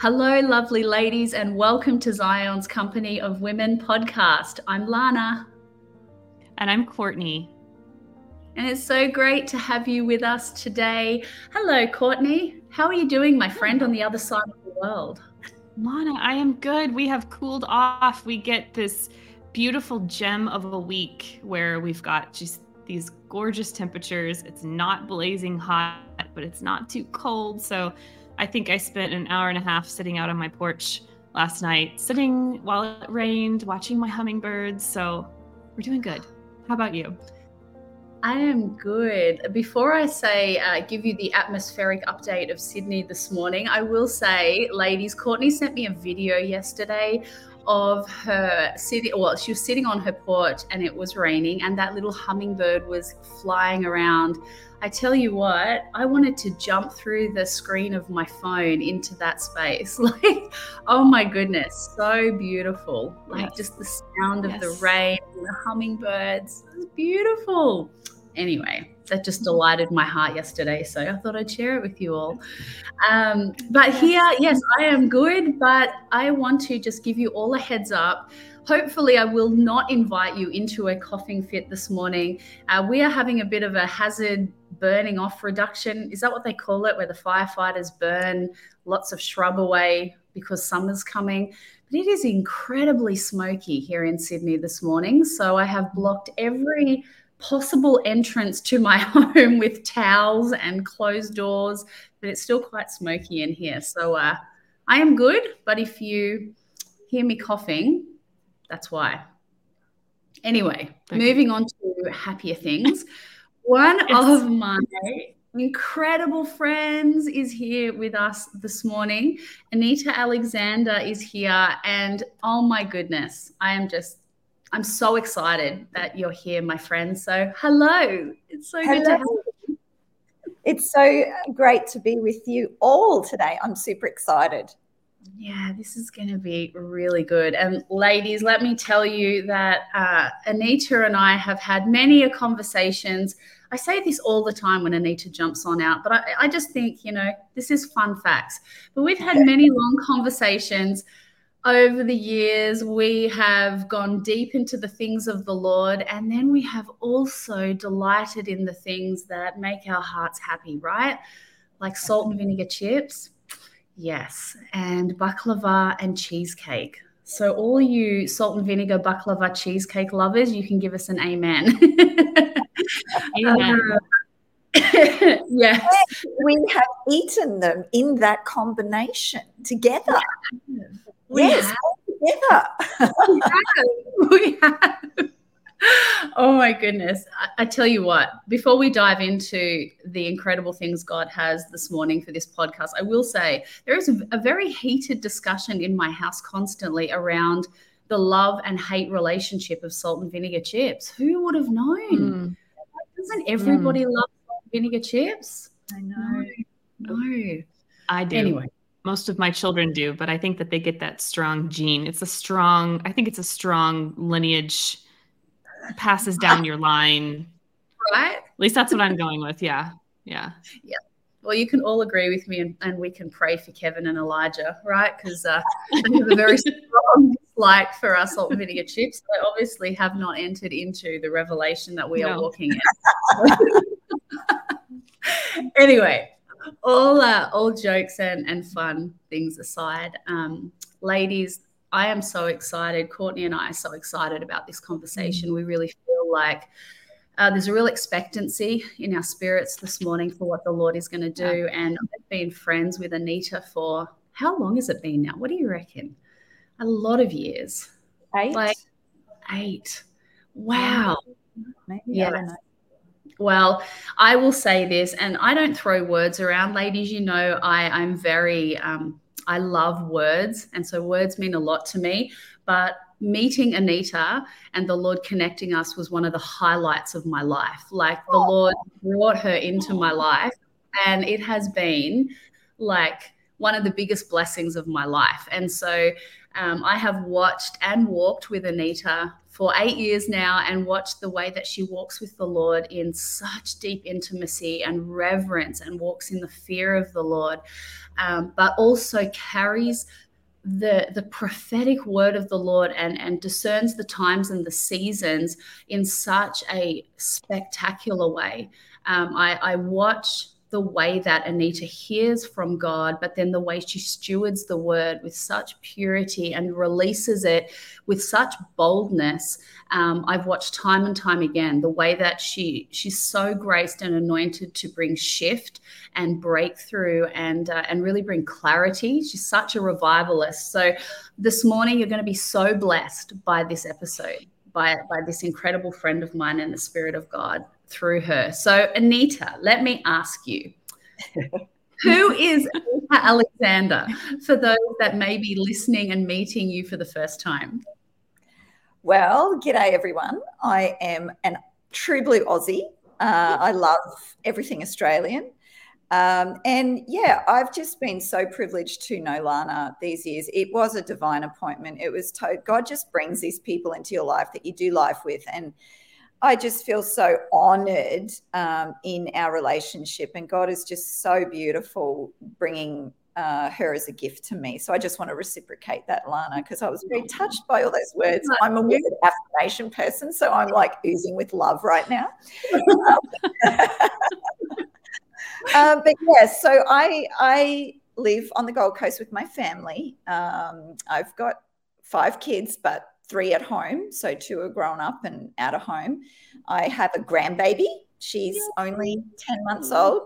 Hello, lovely ladies, and welcome to Zion's Company of Women podcast. I'm Lana. And I'm Courtney. And it's so great to have you with us today. Hello, Courtney. How are you doing, my friend, on the other side of the world? Lana, I am good. We have cooled off. We get this beautiful gem of a week where we've got just these gorgeous temperatures. It's not blazing hot, but it's not too cold. So I think I spent an hour and a half sitting out on my porch last night, sitting while it rained, watching my hummingbirds. So we're doing good. How about you? I am good. Before I say, uh, give you the atmospheric update of Sydney this morning, I will say, ladies, Courtney sent me a video yesterday of her sitting well she was sitting on her porch and it was raining and that little hummingbird was flying around i tell you what i wanted to jump through the screen of my phone into that space like oh my goodness so beautiful like yes. just the sound of yes. the rain the hummingbirds it was beautiful anyway, that just delighted my heart yesterday. So I thought I'd share it with you all. Um, but here, yes, I am good, but I want to just give you all a heads up. Hopefully, I will not invite you into a coughing fit this morning. Uh, we are having a bit of a hazard burning off reduction. Is that what they call it? Where the firefighters burn lots of shrub away because summer's coming. But it is incredibly smoky here in Sydney this morning. So I have blocked every possible entrance to my home with towels and closed doors, but it's still quite smoky in here. So uh, I am good, but if you hear me coughing, that's why. Anyway, okay. moving on to happier things. One yes. of my incredible friends is here with us this morning. Anita Alexander is here, and oh my goodness, I am just I'm so excited that you're here, my friend. So, hello. It's so hello. good to have you. It's so great to be with you all today. I'm super excited. Yeah, this is going to be really good. And, ladies, let me tell you that uh, Anita and I have had many a conversations. I say this all the time when Anita jumps on out, but I, I just think, you know, this is fun facts. But we've had many long conversations over the years, we have gone deep into the things of the Lord, and then we have also delighted in the things that make our hearts happy, right? Like salt and vinegar chips. Yes. And baklava and cheesecake. So, all you salt and vinegar baklava cheesecake lovers, you can give us an amen. amen. Uh, yes. We have eaten them in that combination together. We yes, have. together. we have. We have. Oh my goodness. I, I, tell you what, before we dive into the incredible things God has this morning for this podcast, I will say there is a, a very heated discussion in my house constantly around the love and hate relationship of salt and vinegar chips. Who would have known? Mm. Doesn't everybody mm. love vinegar chips? I know. No. no. I do. Anyway most of my children do, but I think that they get that strong gene. It's a strong, I think it's a strong lineage passes down your line. Right? At least that's what I'm going with. Yeah. Yeah. Yeah. Well, you can all agree with me and, and we can pray for Kevin and Elijah, right? Because uh, they have a very strong dislike for our salt and vinegar chips. They obviously have not entered into the revelation that we no. are walking in. anyway, all uh, all jokes and, and fun things aside, um, ladies, I am so excited. Courtney and I are so excited about this conversation. We really feel like uh, there's a real expectancy in our spirits this morning for what the Lord is going to do. And I've been friends with Anita for how long has it been now? What do you reckon? A lot of years. Eight. Like eight. Wow. Maybe. Yeah. Well, I will say this, and I don't throw words around, ladies. You know, I, I'm very, um, I love words. And so words mean a lot to me. But meeting Anita and the Lord connecting us was one of the highlights of my life. Like the Lord brought her into my life, and it has been like one of the biggest blessings of my life. And so um, I have watched and walked with Anita for eight years now and watched the way that she walks with the Lord in such deep intimacy and reverence and walks in the fear of the Lord, um, but also carries the the prophetic word of the Lord and and discerns the times and the seasons in such a spectacular way. Um, I, I watch the way that Anita hears from God, but then the way she stewards the word with such purity and releases it with such boldness. Um, I've watched time and time again the way that she she's so graced and anointed to bring shift and breakthrough and uh, and really bring clarity. She's such a revivalist. So this morning you're going to be so blessed by this episode. By, by this incredible friend of mine and the Spirit of God through her. So, Anita, let me ask you who is Anita Alexander for those that may be listening and meeting you for the first time? Well, g'day everyone. I am an true blue Aussie. Uh, I love everything Australian. Um, and yeah, I've just been so privileged to know Lana these years. It was a divine appointment. It was to- God just brings these people into your life that you do life with. And I just feel so honored um, in our relationship, and God is just so beautiful bringing uh, her as a gift to me. So I just want to reciprocate that, Lana, because I was very touched by all those words. I'm a weird affirmation person, so I'm like oozing with love right now. um, but yeah, so I I live on the Gold Coast with my family. Um, I've got five kids, but three at home. So two are grown up and out of home. I have a grandbaby. She's yeah. only 10 months old.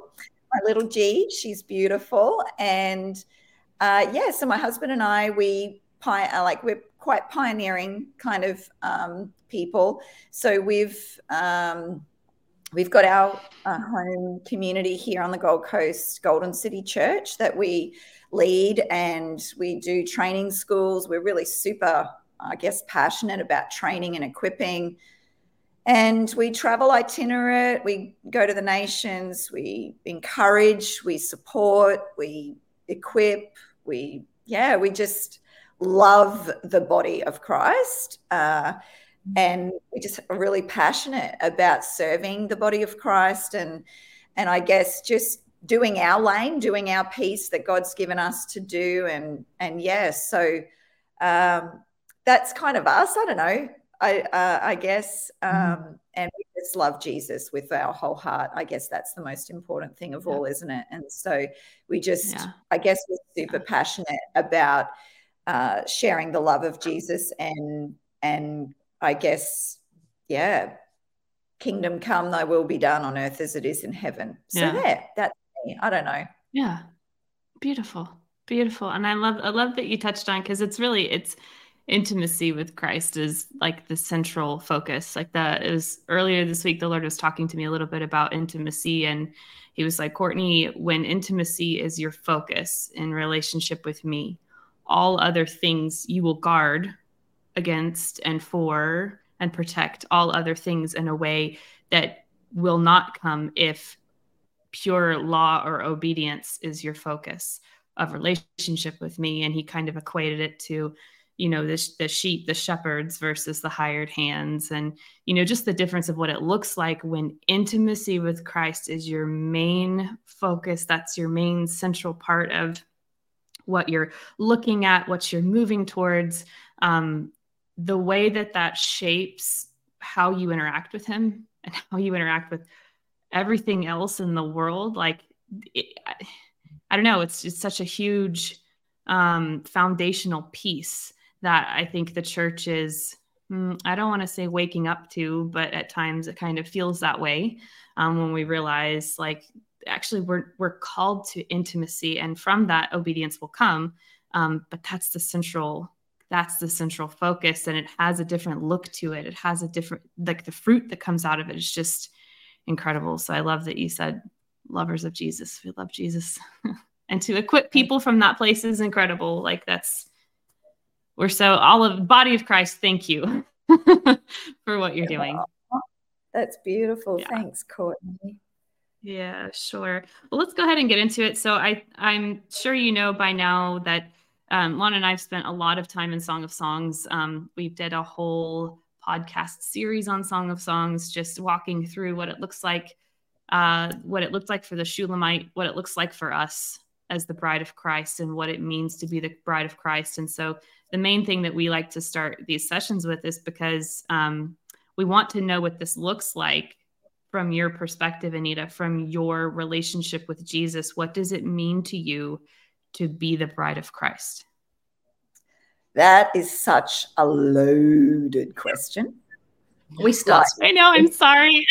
My little G, she's beautiful. And uh, yeah, so my husband and I, we uh, like we're quite pioneering kind of um, people. So we've um, we've got our uh, home community here on the Gold Coast, Golden City Church, that we lead, and we do training schools. We're really super I guess, passionate about training and equipping. And we travel itinerant, we go to the nations, we encourage, we support, we equip, we, yeah, we just love the body of Christ. Uh, and we just are really passionate about serving the body of Christ and and I guess just doing our lane, doing our piece that God's given us to do. And and yeah, so um, that's kind of us. I don't know. I uh, I guess, mm-hmm. um, and we just love Jesus with our whole heart. I guess that's the most important thing of yeah. all, isn't it? And so we just, yeah. I guess, we're super passionate about uh, sharing the love of Jesus, and and I guess, yeah, kingdom come, thy will be done on earth as it is in heaven. So yeah, there, that's me. I don't know. Yeah, beautiful, beautiful, and I love I love that you touched on because it's really it's intimacy with Christ is like the central focus. Like that is earlier this week, the Lord was talking to me a little bit about intimacy. And he was like, Courtney, when intimacy is your focus in relationship with me, all other things you will guard against and for and protect all other things in a way that will not come if pure law or obedience is your focus of relationship with me. And he kind of equated it to you know the, the sheep the shepherds versus the hired hands. And you know just the difference of what it looks like when intimacy with christ is your main focus that's your main central part of what you're looking at what you're moving towards um, the way that that shapes how you interact with him and how you interact with everything else in the world like it, I, I don't know it's just such a huge um, foundational piece that I think the church is, mm, I don't want to say waking up to, but at times it kind of feels that way um, when we realize like actually we're we're called to intimacy, and from that obedience will come. Um, but that's the central that's the central focus, and it has a different look to it. It has a different like the fruit that comes out of it is just incredible. So I love that you said lovers of Jesus. We love Jesus. and to equip people from that place is incredible. Like that's we're so all of body of Christ. Thank you for what you're doing. That's beautiful. Yeah. Thanks, Courtney. Yeah, sure. Well, let's go ahead and get into it. So I I'm sure you know by now that um, Lana and I've spent a lot of time in Song of Songs. Um, we did a whole podcast series on Song of Songs, just walking through what it looks like, uh, what it looked like for the Shulamite, what it looks like for us as the bride of Christ, and what it means to be the bride of Christ. And so, the main thing that we like to start these sessions with is because um, we want to know what this looks like from your perspective, Anita, from your relationship with Jesus. What does it mean to you to be the bride of Christ? That is such a loaded question. We start. I know. I'm sorry.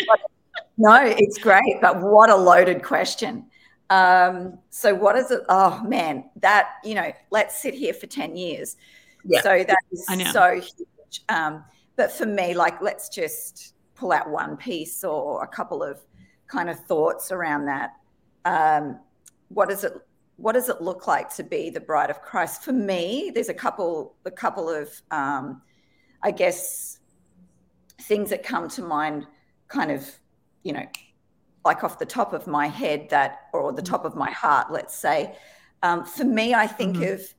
no, it's great, but what a loaded question. Um, so, what is it? Oh man, that you know, let's sit here for ten years. Yeah. So that is so huge. Um, but for me, like, let's just pull out one piece or a couple of kind of thoughts around that. Um, what does it what does it look like to be the bride of Christ? For me, there's a couple, a couple of, um, I guess, things that come to mind, kind of, you know, like off the top of my head that, or the top of my heart, let's say. Um, for me, I think mm-hmm. of,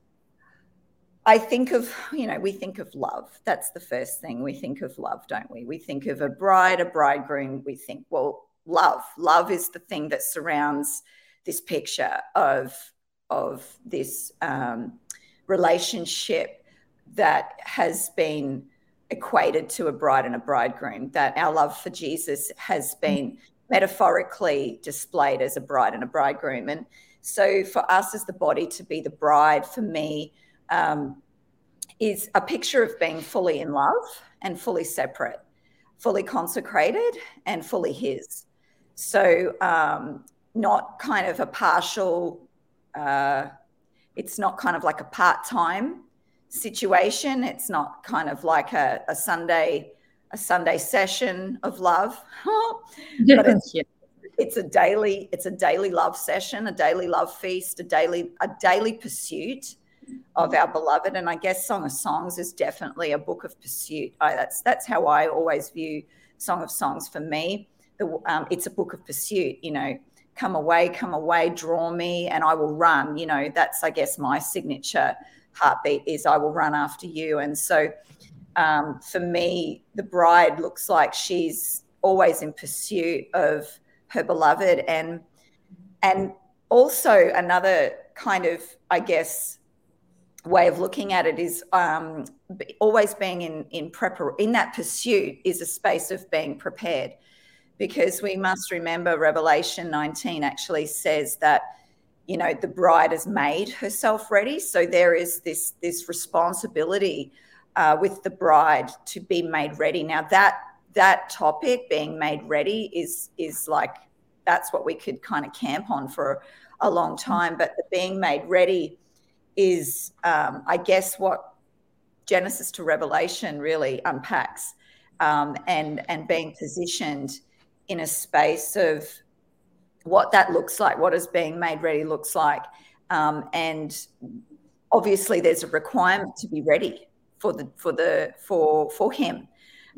I think of, you know, we think of love. That's the first thing we think of love, don't we? We think of a bride, a bridegroom. We think, well, love. Love is the thing that surrounds this picture of of this um, relationship that has been equated to a bride and a bridegroom, that our love for Jesus has been metaphorically displayed as a bride and a bridegroom. And so for us as the body to be the bride, for me, um, is a picture of being fully in love and fully separate, fully consecrated and fully His. So, um, not kind of a partial uh, it's not kind of like a part-time situation. It's not kind of like a, a Sunday a Sunday session of love, but it's, it's a daily it's a daily love session, a daily love feast, a daily a daily pursuit of our beloved. And I guess Song of Songs is definitely a book of pursuit. I, that's that's how I always view Song of Songs for me. The, um, it's a book of pursuit. You know, come away, come away, draw me, and I will run. You know, that's, I guess, my signature heartbeat is I will run after you. And so um, for me, the bride looks like she's always in pursuit of her beloved. And, and also another kind of, I guess, way of looking at it is um, always being in in prepar- in that pursuit is a space of being prepared because we must remember Revelation 19 actually says that you know the bride has made herself ready so there is this this responsibility uh, with the bride to be made ready. Now that that topic being made ready is is like that's what we could kind of camp on for a long time. But the being made ready is um, i guess what genesis to revelation really unpacks um, and and being positioned in a space of what that looks like, what is being made ready looks like. Um, and obviously there's a requirement to be ready for the for the for for him.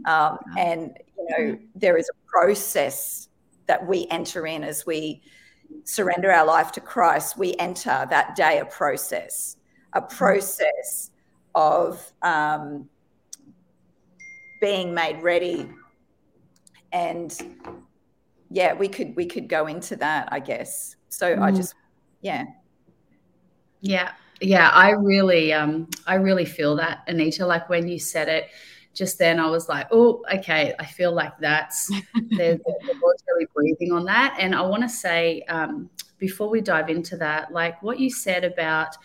Um, and you know, there is a process that we enter in as we surrender our life to Christ. We enter that day a process, a process of um, being made ready. And yeah we could we could go into that i guess. So mm. i just yeah. Yeah yeah i really um i really feel that anita like when you said it just then i was like oh okay i feel like that's there's really breathing on that and i want to say um before we dive into that like what you said about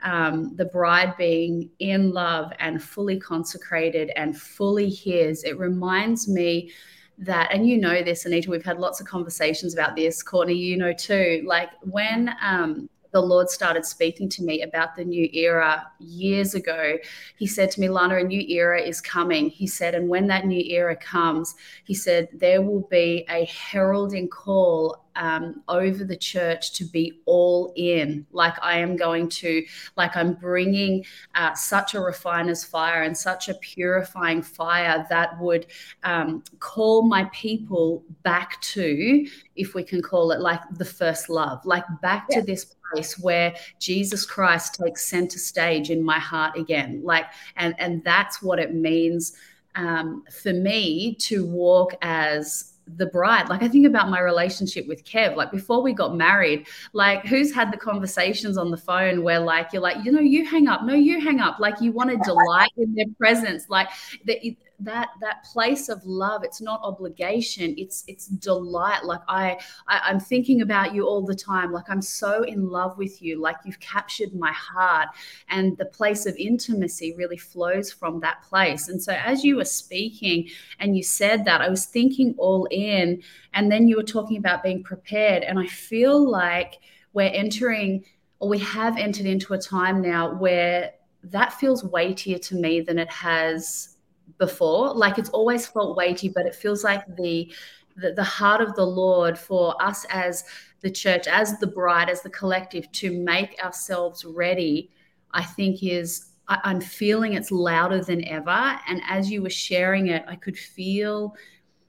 um, the bride being in love and fully consecrated and fully his it reminds me that, and you know this, Anita, we've had lots of conversations about this. Courtney, you know too. Like when um, the Lord started speaking to me about the new era years ago. He said to me, Lana, a new era is coming. He said, and when that new era comes, he said, there will be a heralding call um, over the church to be all in, like I am going to, like I'm bringing uh, such a refiner's fire and such a purifying fire that would um, call my people back to, if we can call it like the first love, like back yeah. to this place where Jesus Christ takes center stage in my heart again. Like, and and that's what it means um, for me to walk as the bride. Like I think about my relationship with Kev. Like before we got married, like who's had the conversations on the phone where like you're like, you know, you hang up, no, you hang up. Like you want to delight in their presence. Like that that that place of love it's not obligation it's it's delight. Like I, I i'm thinking about you all the time. Like i'm so in love with you. Like you've captured my heart and the place of intimacy really flows from that place. And so as you were speaking and you said that i was thinking all in and then you were talking about being prepared and i feel like we're entering or we have entered into a time now where that feels weightier to me than it has before. Like it's always felt weighty, but it feels like the, the the, heart of the Lord for us as the church, as the bride, as the collective, to make ourselves ready. I think is I'm feeling it's louder than ever. And as you were sharing it, I could feel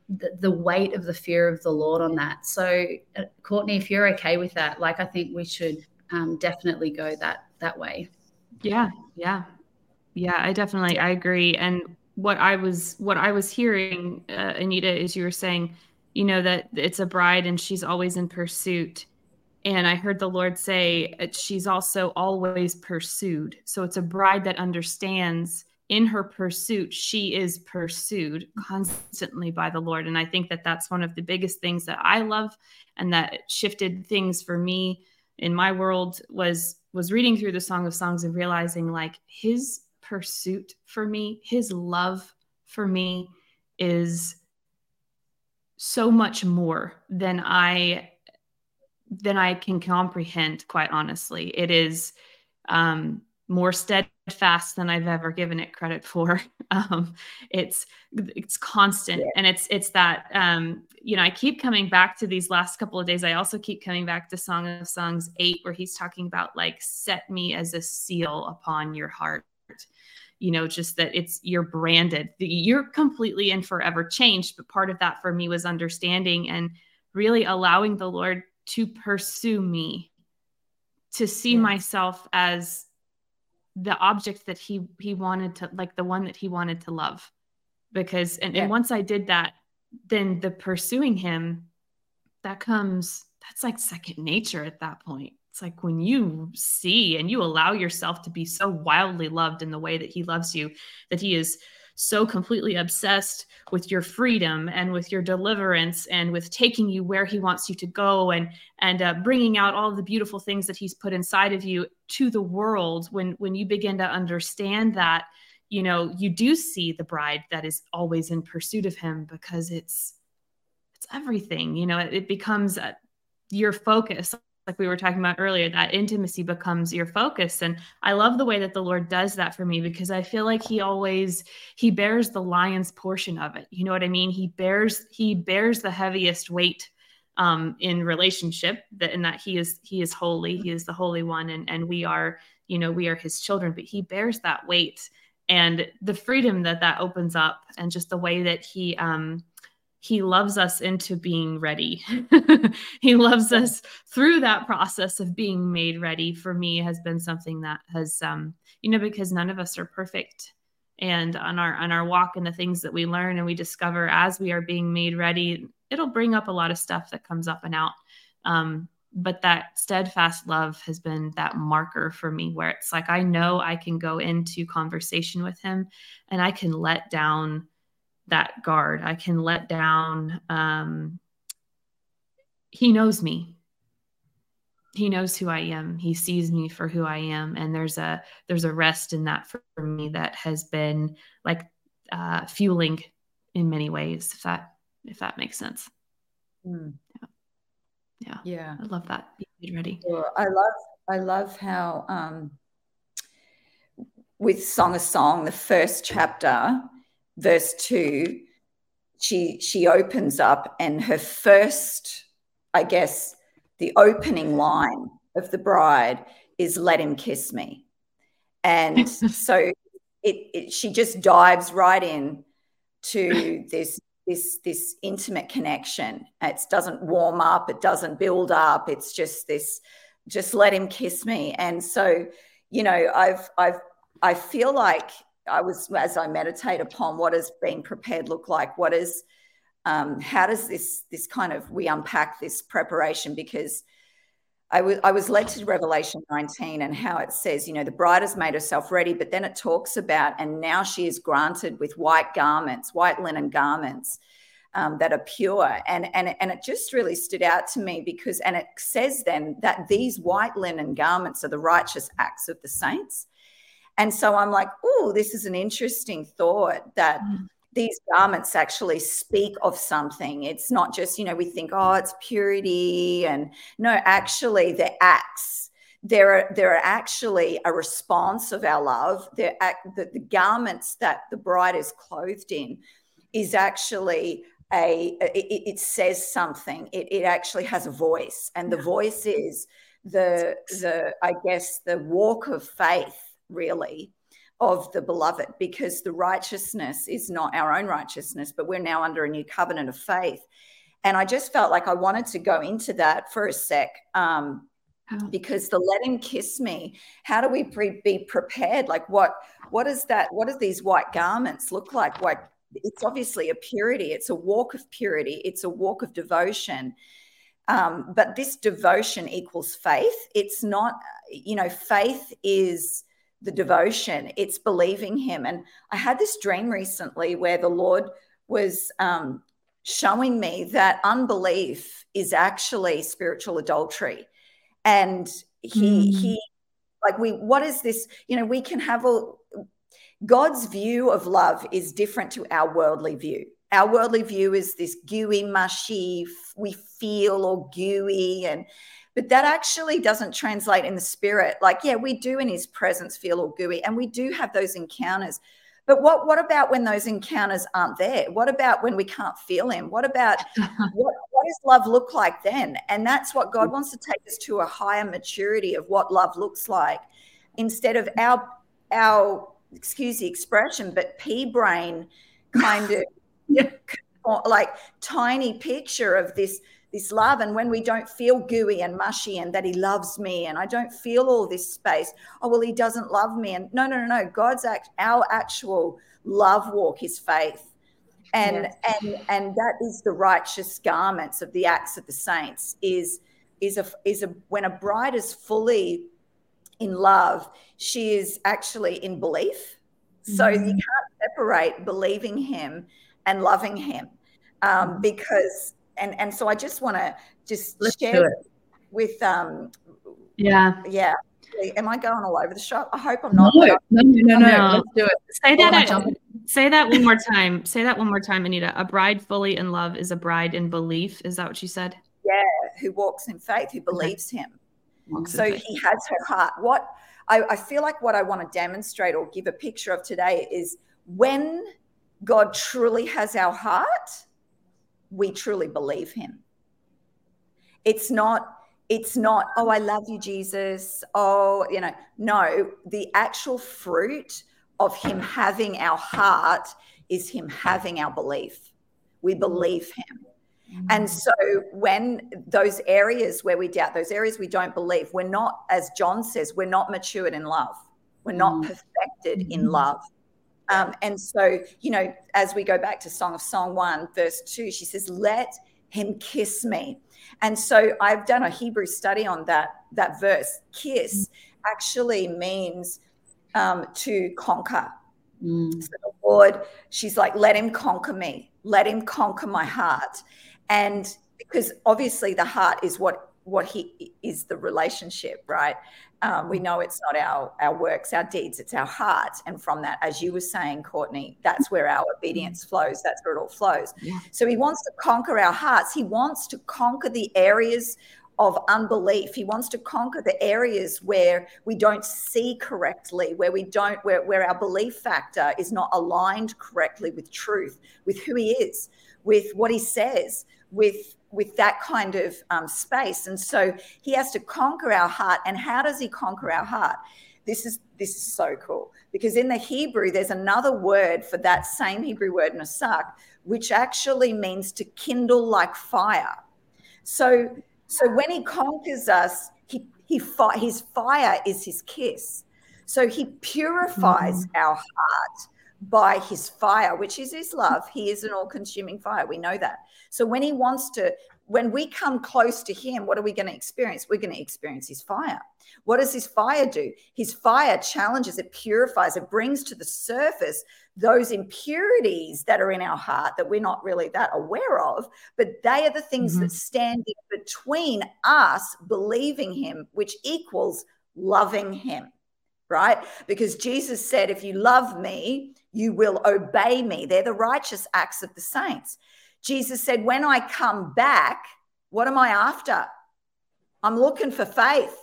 the, the weight of the fear of the Lord on that. So, uh, Courtney, if you're okay with that, like I think we should um, definitely go that that way. Yeah, yeah, yeah. I definitely I agree. And what I was what I was hearing, uh, Anita, is you were saying, you know, that it's a bride and she's always in pursuit. And I heard the Lord say uh, she's also always pursued. So it's a bride that understands in her pursuit, she is pursued constantly by the Lord. And I think that that's one of the biggest things that I love and that shifted things for me in my world was was reading through the Song of Songs and realizing like his pursuit for me, his love for me is so much more than I than I can comprehend, quite honestly. It is um, more steadfast than I've ever given it credit for. Um, it's it's constant, yeah. and it's it's that um, you know I keep coming back to these last couple of days. I also keep coming back to Song of Songs eight, where he's talking about like set me as a seal upon your heart you know just that it's you're branded you're completely and forever changed but part of that for me was understanding and really allowing the lord to pursue me to see yeah. myself as the object that he he wanted to like the one that he wanted to love because and, yeah. and once i did that then the pursuing him that comes that's like second nature at that point it's like when you see and you allow yourself to be so wildly loved in the way that he loves you, that he is so completely obsessed with your freedom and with your deliverance and with taking you where he wants you to go and and uh, bringing out all the beautiful things that he's put inside of you to the world. When when you begin to understand that you know you do see the bride that is always in pursuit of him because it's it's everything you know it, it becomes uh, your focus like we were talking about earlier, that intimacy becomes your focus. And I love the way that the Lord does that for me because I feel like he always he bears the lion's portion of it. You know what I mean? He bears he bears the heaviest weight um, in relationship that in that he is he is holy, he is the holy one, and and we are you know we are his children, but he bears that weight and the freedom that that opens up and just the way that he um he loves us into being ready. he loves us through that process of being made ready for me has been something that has um you know because none of us are perfect. And on our on our walk and the things that we learn and we discover as we are being made ready it'll bring up a lot of stuff that comes up and out. Um but that steadfast love has been that marker for me where it's like I know I can go into conversation with him and I can let down that guard. I can let down. Um, he knows me. He knows who I am. He sees me for who I am, and there's a there's a rest in that for, me that has been like uh, fueling in many ways. If that if that makes sense. Mm. Yeah. yeah, yeah, I love that. Be ready. Well, I love I love how um, with Song of Song, the first chapter verse 2 she she opens up and her first i guess the opening line of the bride is let him kiss me. And so it, it, she just dives right in to this this this intimate connection. It doesn't warm up it doesn't build up it's just this just let him kiss me. And so you know i've i've i feel like I was as I meditate upon what does being prepared look like? What is um, how does this this kind of we unpack this preparation because I was I was led to Revelation 19 and how it says, you know, the bride has made herself ready, but then it talks about, and now she is granted with white garments, white linen garments um, that are pure. And, and, and it just really stood out to me because, and it says then that these white linen garments are the righteous acts of the saints. And so I'm like, oh, this is an interesting thought that. Mm these garments actually speak of something. It's not just, you know, we think, oh, it's purity. And no, actually, they're acts. They're, they're actually a response of our love. They're the, the garments that the bride is clothed in is actually a it, it says something it, it actually has a voice and the voice is the the i guess the walk of faith really of the beloved because the righteousness is not our own righteousness but we're now under a new covenant of faith. And i just felt like i wanted to go into that for a sec um, oh. because the let him kiss me how do we pre- be prepared? Like what what is that what does these white garments look like? Like it's obviously a purity it's a walk of purity it's a walk of devotion. Um, but this devotion equals faith. It's not you know faith is the devotion it's believing him and i had this dream recently where the lord was um, showing me that unbelief is actually spiritual adultery and he mm. he like we what is this you know we can have a God's view of love is different to our worldly view. Our worldly view is this gooey, mushy, we feel all gooey, and but that actually doesn't translate in the spirit. Like, yeah, we do in his presence feel all gooey, and we do have those encounters. But what what about when those encounters aren't there? What about when we can't feel him? What about what, what does love look like then? And that's what God wants to take us to a higher maturity of what love looks like instead of our our excuse the expression, but pea brain kind of yeah. like tiny picture of this this love and when we don't feel gooey and mushy and that he loves me and i don't feel all this space oh well he doesn't love me and no no no no god's act our actual love walk is faith and yes. and and that is the righteous garments of the acts of the saints is is a is a when a bride is fully in love, she is actually in belief. So mm-hmm. you can't separate believing him and loving him um, mm-hmm. because, and, and so I just want to just Let's share with, um, yeah, yeah. Am I going all over the shop? I hope I'm not. No, no, no, no, no. no. Let's do it. Say that. say that one more time. Say that one more time, Anita. A bride fully in love is a bride in belief. Is that what you said? Yeah, who walks in faith, who believes okay. him so he has her heart. What I, I feel like what I want to demonstrate or give a picture of today is when God truly has our heart, we truly believe him. It's not it's not oh i love you jesus oh you know no the actual fruit of him having our heart is him having our belief we believe him and mm. so, when those areas where we doubt, those areas we don't believe, we're not, as John says, we're not matured in love. We're not mm. perfected in mm-hmm. love. Um, and so, you know, as we go back to Song of Song 1, verse 2, she says, Let him kiss me. And so I've done a Hebrew study on that, that verse. Kiss mm. actually means um, to conquer. Mm. So the Lord, she's like, let him conquer me, let him conquer my heart and because obviously the heart is what what he is the relationship right? Um, we know it's not our our works our deeds it's our heart. And from that as you were saying courtney that's where our obedience flows that's where it all flows. Yeah. so he wants to conquer our hearts. He wants to conquer the areas of unbelief. He wants to conquer the areas where we don't see correctly where we don't where, where our belief factor is not aligned correctly with truth with who he is with what he says with with that kind of um, space. And so he has to conquer our heart. And how does he conquer our heart? This is this is so cool. Because in the hebrew there's another word for that same hebrew word nasak which actually means to kindle like fire. So so when he conquers us he he his fire is his kiss. So he purifies mm-hmm. our heart by his fire, which is his love. He is an all consuming fire. We know that. So when he wants to, when we come close to him, what are we going to experience? We're going to experience his fire. What does his fire do? His fire challenges, it purifies, it brings to the surface those impurities that are in our heart that we're not really that aware of, but they are the things mm-hmm. that stand between us believing him, which equals loving him right? Because Jesus said, if you love me, you will obey me. They're the righteous acts of the saints. Jesus said, when I come back, what am I after? I'm looking for faith,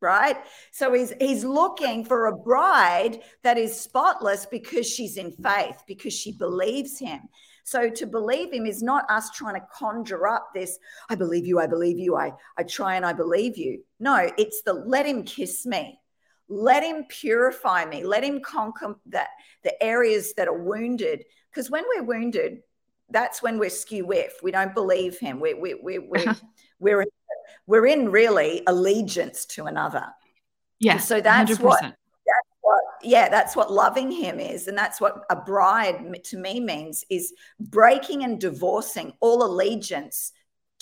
right? So he's he's looking for a bride that is spotless because she's in faith, because she believes him. So to believe him is not us trying to conjure up this, I believe you, I believe you, I, I try and I believe you. No, it's the let him kiss me. Let him purify me. Let him conquer that the areas that are wounded. Because when we're wounded, that's when we're skew. We don't believe him. We, we, we, we, uh-huh. we're, in, we're in really allegiance to another. Yeah. so that's 100%. what that's what yeah, that's what loving him is. And that's what a bride to me means is breaking and divorcing all allegiance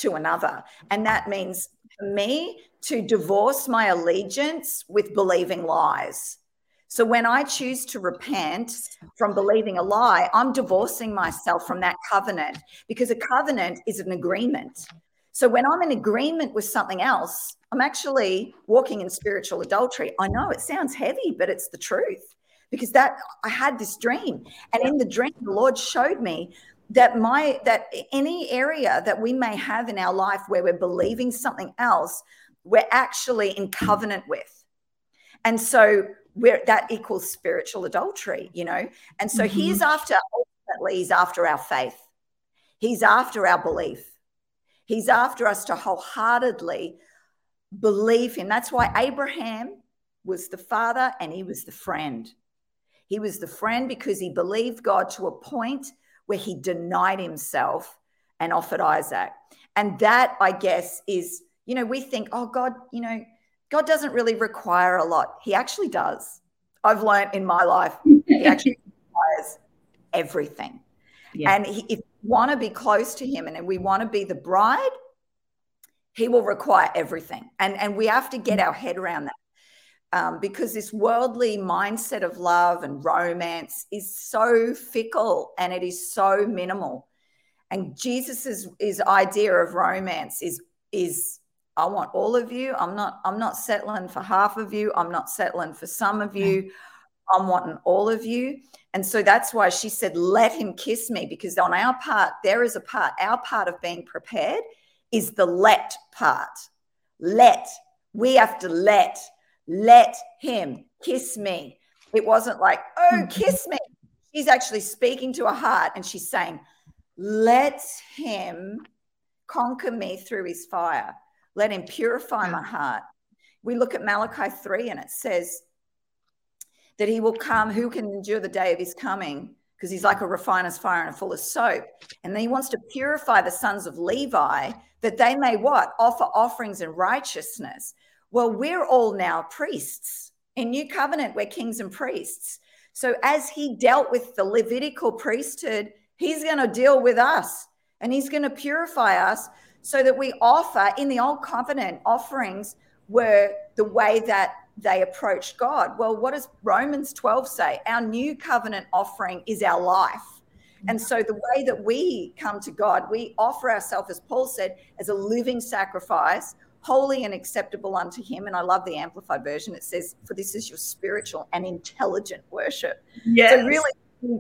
to another. And that means for me to divorce my allegiance with believing lies. So when I choose to repent from believing a lie, I'm divorcing myself from that covenant because a covenant is an agreement. So when I'm in agreement with something else, I'm actually walking in spiritual adultery. I know it sounds heavy, but it's the truth because that I had this dream. And in the dream, the Lord showed me that my that any area that we may have in our life where we're believing something else, we're actually in covenant with. And so where that equals spiritual adultery, you know. And so mm-hmm. he's after ultimately he's after our faith. He's after our belief. He's after us to wholeheartedly believe him. That's why Abraham was the father and he was the friend. He was the friend because he believed God to a point where he denied himself and offered Isaac. And that, I guess, is, you know, we think, oh, God, you know, God doesn't really require a lot. He actually does. I've learned in my life, he actually requires everything. Yeah. And he, if we want to be close to him and we want to be the bride, he will require everything. And, and we have to get mm. our head around that. Um, because this worldly mindset of love and romance is so fickle and it is so minimal. And Jesus's his idea of romance is is I want all of you. I'm not I'm not settling for half of you. I'm not settling for some of you. I'm wanting all of you. And so that's why she said, let him kiss me, because on our part, there is a part, our part of being prepared is the let part. Let. We have to let. Let him kiss me. It wasn't like, oh, mm-hmm. kiss me. She's actually speaking to a heart and she's saying, let him conquer me through his fire. Let him purify my heart. We look at Malachi 3 and it says that he will come, who can endure the day of his coming? Because he's like a refiner's fire and a fuller's soap. And then he wants to purify the sons of Levi that they may what? Offer offerings in righteousness. Well, we're all now priests. In New Covenant, we're kings and priests. So as he dealt with the Levitical priesthood, he's going to deal with us and he's going to purify us so that we offer in the old covenant offerings were the way that they approached God. Well, what does Romans 12 say? Our new covenant offering is our life. And so the way that we come to God, we offer ourselves, as Paul said, as a living sacrifice, holy and acceptable unto him. And I love the amplified version. It says, For this is your spiritual and intelligent worship. Yes. So really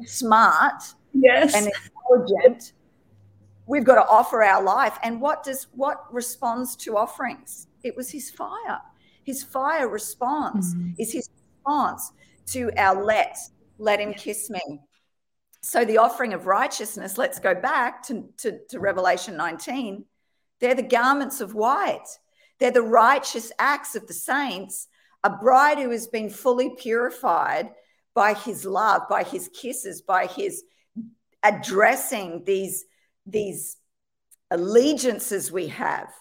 smart yes. and intelligent we've got to offer our life. And what does what responds to offerings? It was his fire. His fire response mm-hmm. is his response to our let, let him kiss me. So the offering of righteousness, let's go back to, to, to Revelation 19. They're the garments of white. They're the righteous acts of the saints, a bride who has been fully purified by his love, by his kisses, by his addressing these these allegiances we have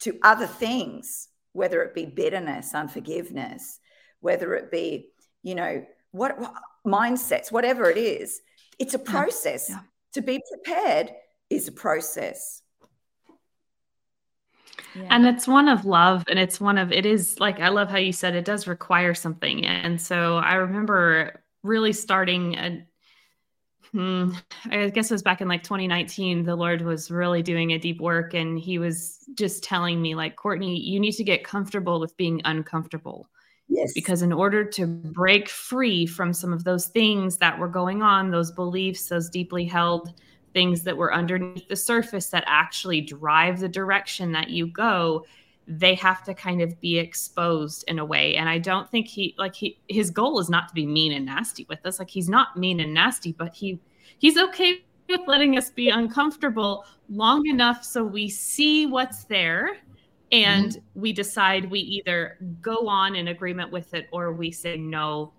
to other things, whether it be bitterness, unforgiveness, whether it be, you know, what, what mindsets, whatever it is, it's a process. Yeah. Yeah. To be prepared is a process. Yeah. And it's one of love, and it's one of it is like I love how you said it does require something. And so I remember really starting a Hmm, I guess it was back in like 2019. The Lord was really doing a deep work, and He was just telling me, like, Courtney, you need to get comfortable with being uncomfortable. Yes. Because in order to break free from some of those things that were going on, those beliefs, those deeply held things that were underneath the surface that actually drive the direction that you go, they have to kind of be exposed in a way. And I don't think he like he his goal is not to be mean and nasty with us. Like he's not mean and nasty, but he he's okay with letting us be uncomfortable long enough so we see what's there and mm-hmm. we decide we either go on in agreement with it or we say no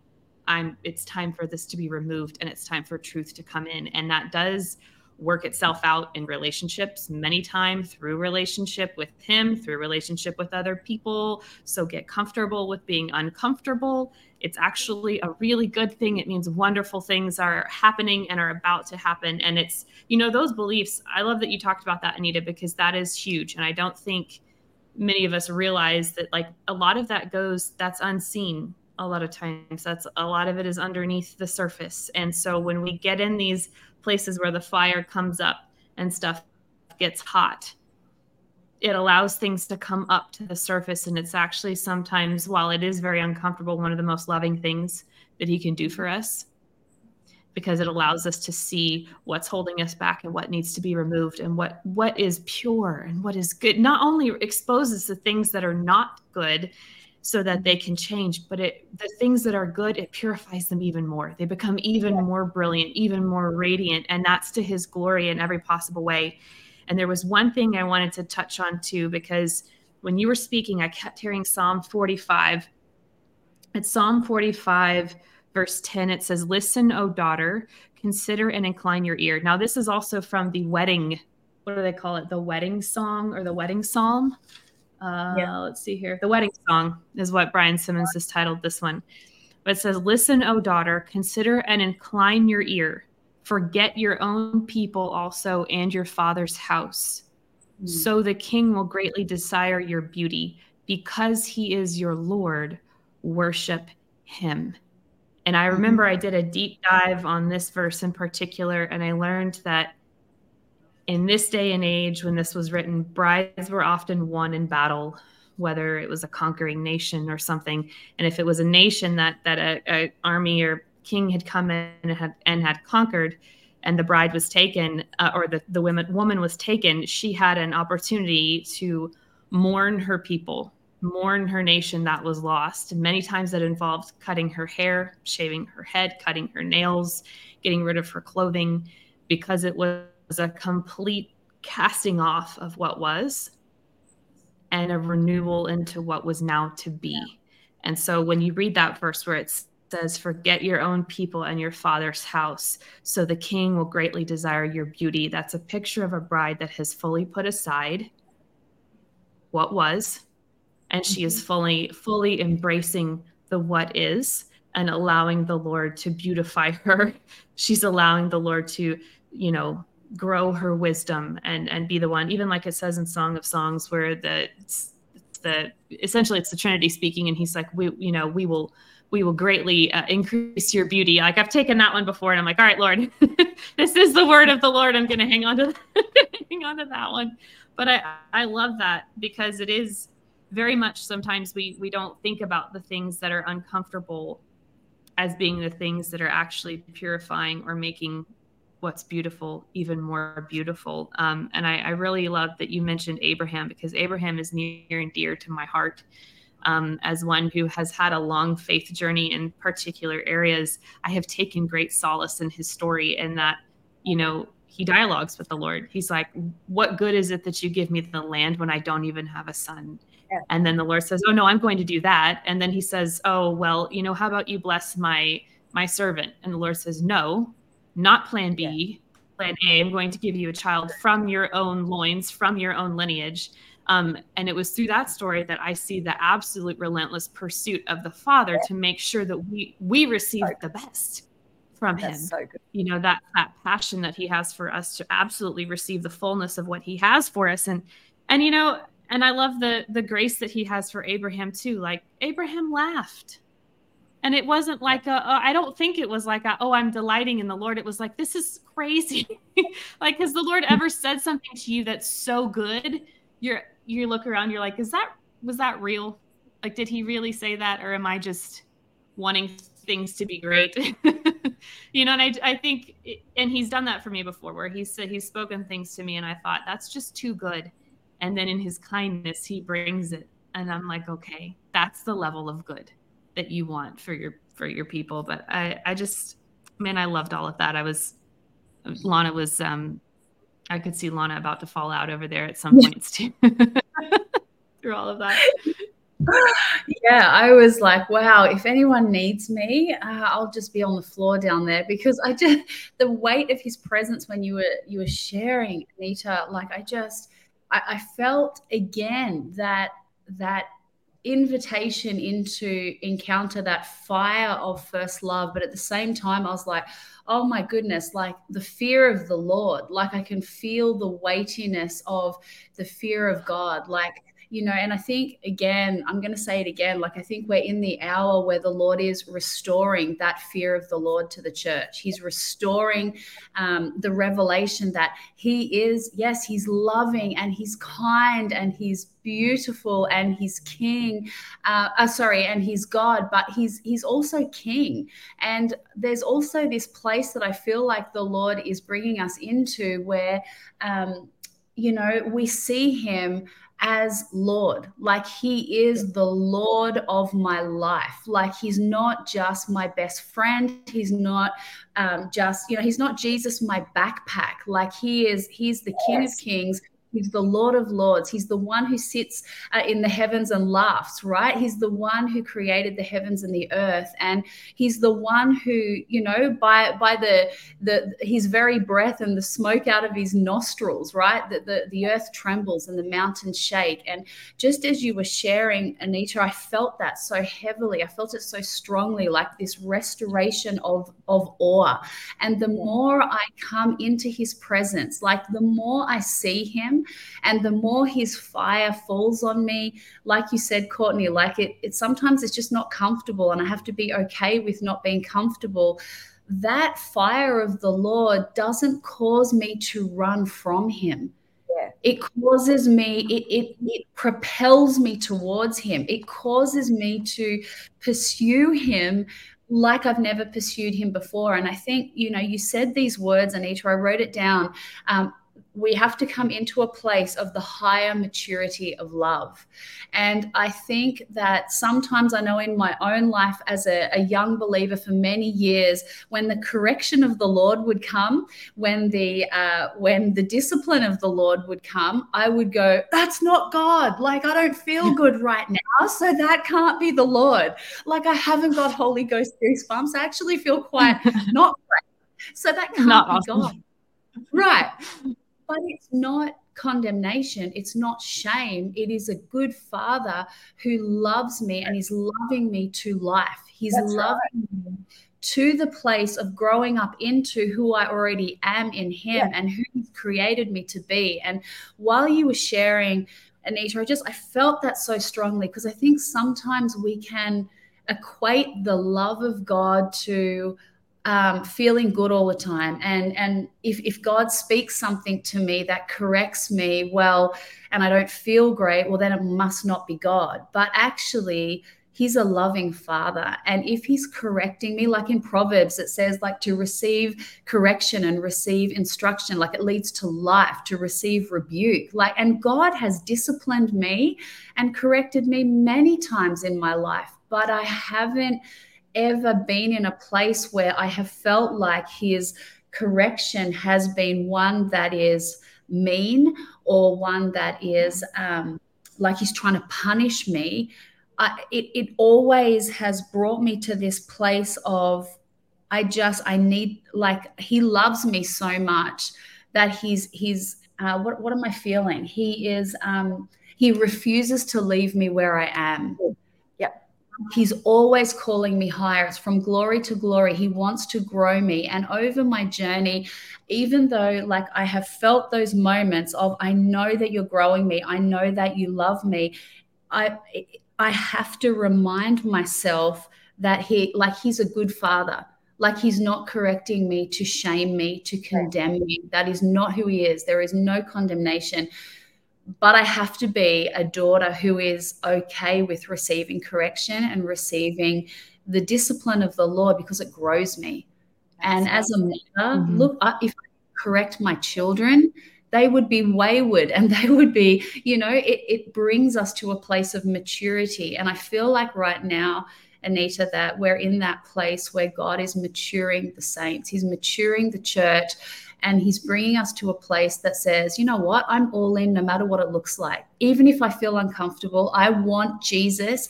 i'm it's time for this to be removed and it's time for truth to come in and that does work itself out in relationships many times through relationship with him through relationship with other people. So get comfortable with being uncomfortable. It's actually a really good thing. It means wonderful things are happening and are about to happen. And it's you know those beliefs i love that you talked about that anita because that is huge. And i don't think many of us realize that like a lot of that goes that's unseen a lot of times. That's a lot of it is underneath the surface. And so when we get in these places where the fire comes up and stuff gets hot. It allows things to come up to the surface and it's actually sometimes while it is very uncomfortable one of the most loving things that he can do for us because it allows us to see what's holding us back and what needs to be removed and what what is pure and what is good. Not only exposes the things that are not good so that they can change but it the things that are good it purifies them even more. They become even yeah. more brilliant even more radiant and that's to his glory in every possible way. And there was one thing i wanted to touch on too because when you were speaking i kept hearing psalm 45 it's psalm 45 verse 10 it says listen o daughter consider and incline your ear. Now this is also from the wedding what do they call it? The wedding song or the wedding psalm uh, yeah. Let's see here. The Wedding Song is what Brian Simmons has titled this one. But it says, Listen, O daughter, consider and incline your ear. Forget your own people also and your father's house. Mm. So the king will greatly desire your beauty. Because he is your Lord, worship him. And I remember. I did a deep dive on this verse in particular, and I learned that in this day and age when this was written brides were often won in battle whether it was a conquering nation or something. And if it was a nation that that a, a army or king had come in and had and had conquered and the bride was taken uh, or the, the women woman was taken she had an opportunity to mourn her people mourn her nation that was lost. And many times that involved cutting her hair shaving her head cutting her nails getting rid of her clothing because it was was a complete casting off of what was and a renewal into what was now to be. And so when you read that verse where it says, Forget your own people and your father's house, so the king will greatly desire your beauty, that's a picture of a bride that has fully put aside what was, and she is mm-hmm. fully, fully embracing the what is and allowing the Lord to beautify her. She's allowing the Lord to, you know, grow her wisdom and and be the one even like it says in song of songs where the the essentially it's the trinity speaking and he's like we you know we will we will greatly uh, increase your beauty. Like i've taken that one before and i'm like all right lord this is the word of the lord. I'm going to hang on to hang on to that one. But i i love that because it is very much sometimes we we don't think about the things that are uncomfortable as being the things that are actually purifying or making what's beautiful even more beautiful. Um, and I, I, really love that you mentioned Abraham because Abraham is near and dear to my heart. Um, as one who has had a long faith journey in particular areas, I have taken great solace in his story and that, you know, he dialogues with the Lord. He's like, What good is it that you give me the land when I don't even have a son? Yeah. And then the Lord says, Oh, no, I'm going to do that. And then he says, Oh, well, you know, how about you bless my my servant? And the Lord says, No, not plan B. Yeah. Plan A, I'm going to give you a child from your own loins, from your own lineage. Um, and it was through that story that I see the absolute relentless pursuit of the Father to make sure that we we receive so the best from That's him. So you know that that passion that he has for us to absolutely receive the fullness of what he has for us, and and you know, and I love the the grace that he has for Abraham too. Like Abraham laughed and it wasn't like a, oh, I don't think it was like a, oh i'm delighting in the lord. It was like this is crazy. Like has the lord hmm. ever said something to you that's so good you're you look around you're like is that was that real? Like did he really say that? Or am i just wanting things to be great? You know and i, I think and he's done that for me before where he said he's spoken things to me and i thought that's just too good. And then in his kindness he brings it. And i'm like okay that's the level of good that you want for your for your people. But I I just man, I loved all of that. I was Lana was um I could see Lana about to fall out over there at some points too. Through all of that. yeah, I was like, wow, if anyone needs me, uh, I'll just be on the floor down there because I just the weight of his presence when you were you were sharing, Anita, like I just I, I felt again that that invitation into encounter that fire of first love but at the same time i was like oh my goodness like the fear of the lord like i can feel the weightiness of the fear of god like you know, and I think again, I'm going to say it again, like I think we're in the hour where the Lord is restoring that fear of the Lord to the church. He's restoring um, the revelation that He is, yes, He's loving and He's kind and He's beautiful and He's King. Uh, uh, sorry, and He's God, but He's He's also King. And there's also this place that I feel like the Lord is bringing us into where. Um, you know, we see him as Lord. Like he is the Lord of my life. Like he's not just my best friend. He's not um, just, you know, he's not Jesus, my backpack. Like he is, he's the King of Kings He's the Lord of Lords. He's the one who sits uh, in the heavens and laughs, right? He's the one who created the heavens and the earth, and he's the one who, you know, by by the the his very breath and the smoke out of his nostrils, right? That the, the earth trembles and the mountains shake. And just as you were sharing, Anita, I felt that so heavily. I felt it so strongly, like this restoration of of awe. And the more I come into his presence, like the more I see him and the more his fire falls on me like you said courtney like it, it sometimes it's just not comfortable and i have to be okay with not being comfortable that fire of the lord doesn't cause me to run from him yeah. it causes me it, it it propels me towards him it causes me to pursue him like I've never pursued him before. And I think, you know, you said these words, Anita, I wrote it down. Um, we have to come into a place of the higher maturity of love. And I think that sometimes I know in my own life as a, a, young believer for many years, when the correction of the Lord would come, when the uh, when the discipline of the Lord would come, I would go, "That's not God. Like I don't feel good right now, so that can't be the Lord. Like I haven't got Holy Ghost goosebumps. I actually feel quite not great. So that can't not be awesome. God." Right but it's not condemnation. It's not shame. It is a good father who loves me and is loving me to life. He's That's loving right. me to the place of growing up into who I already am in Him yeah. and who He's created me to be. And while you were sharing, Anita, I just I felt that so strongly because I think sometimes we can equate the love of God to um, feeling good all the time. And and if if God speaks something to me that corrects me, well, and I don't feel great, well, then it must not be God. But actually, He's a loving father. And if he's correcting me, like in Proverbs, it says, like to receive correction and receive instruction, like it leads to life, to receive rebuke. Like, and God has disciplined me and corrected me many times in my life, but I haven't ever been in a place where I have felt like his correction has been one that is mean or one that is um, like he's trying to punish me. I, it, it always has brought me to this place of I just I need like he loves me so much that he's he's uh, what what am I feeling? He is um, He refuses to leave me where I am. He's always calling me higher. It's from glory to glory. He wants to grow me. And over my journey, even though like I have felt those moments of I know that you're growing me, I know that you love me, I I have to remind myself that he like he's a good father like he's not correcting me to shame me to condemn me that is not who he is there is no condemnation but i have to be a daughter who is okay with receiving correction and receiving the discipline of the lord because it grows me. And as a mother mm-hmm. look if i correct my children they would be wayward and they would be you know it, it brings us to a place of maturity. And i feel like right now Anita, that we're in that place where God is maturing the saints, He's maturing the church, and He's bringing us to a place that says, you know what, I'm all in no matter what it looks like. Even if I feel uncomfortable, I want Jesus.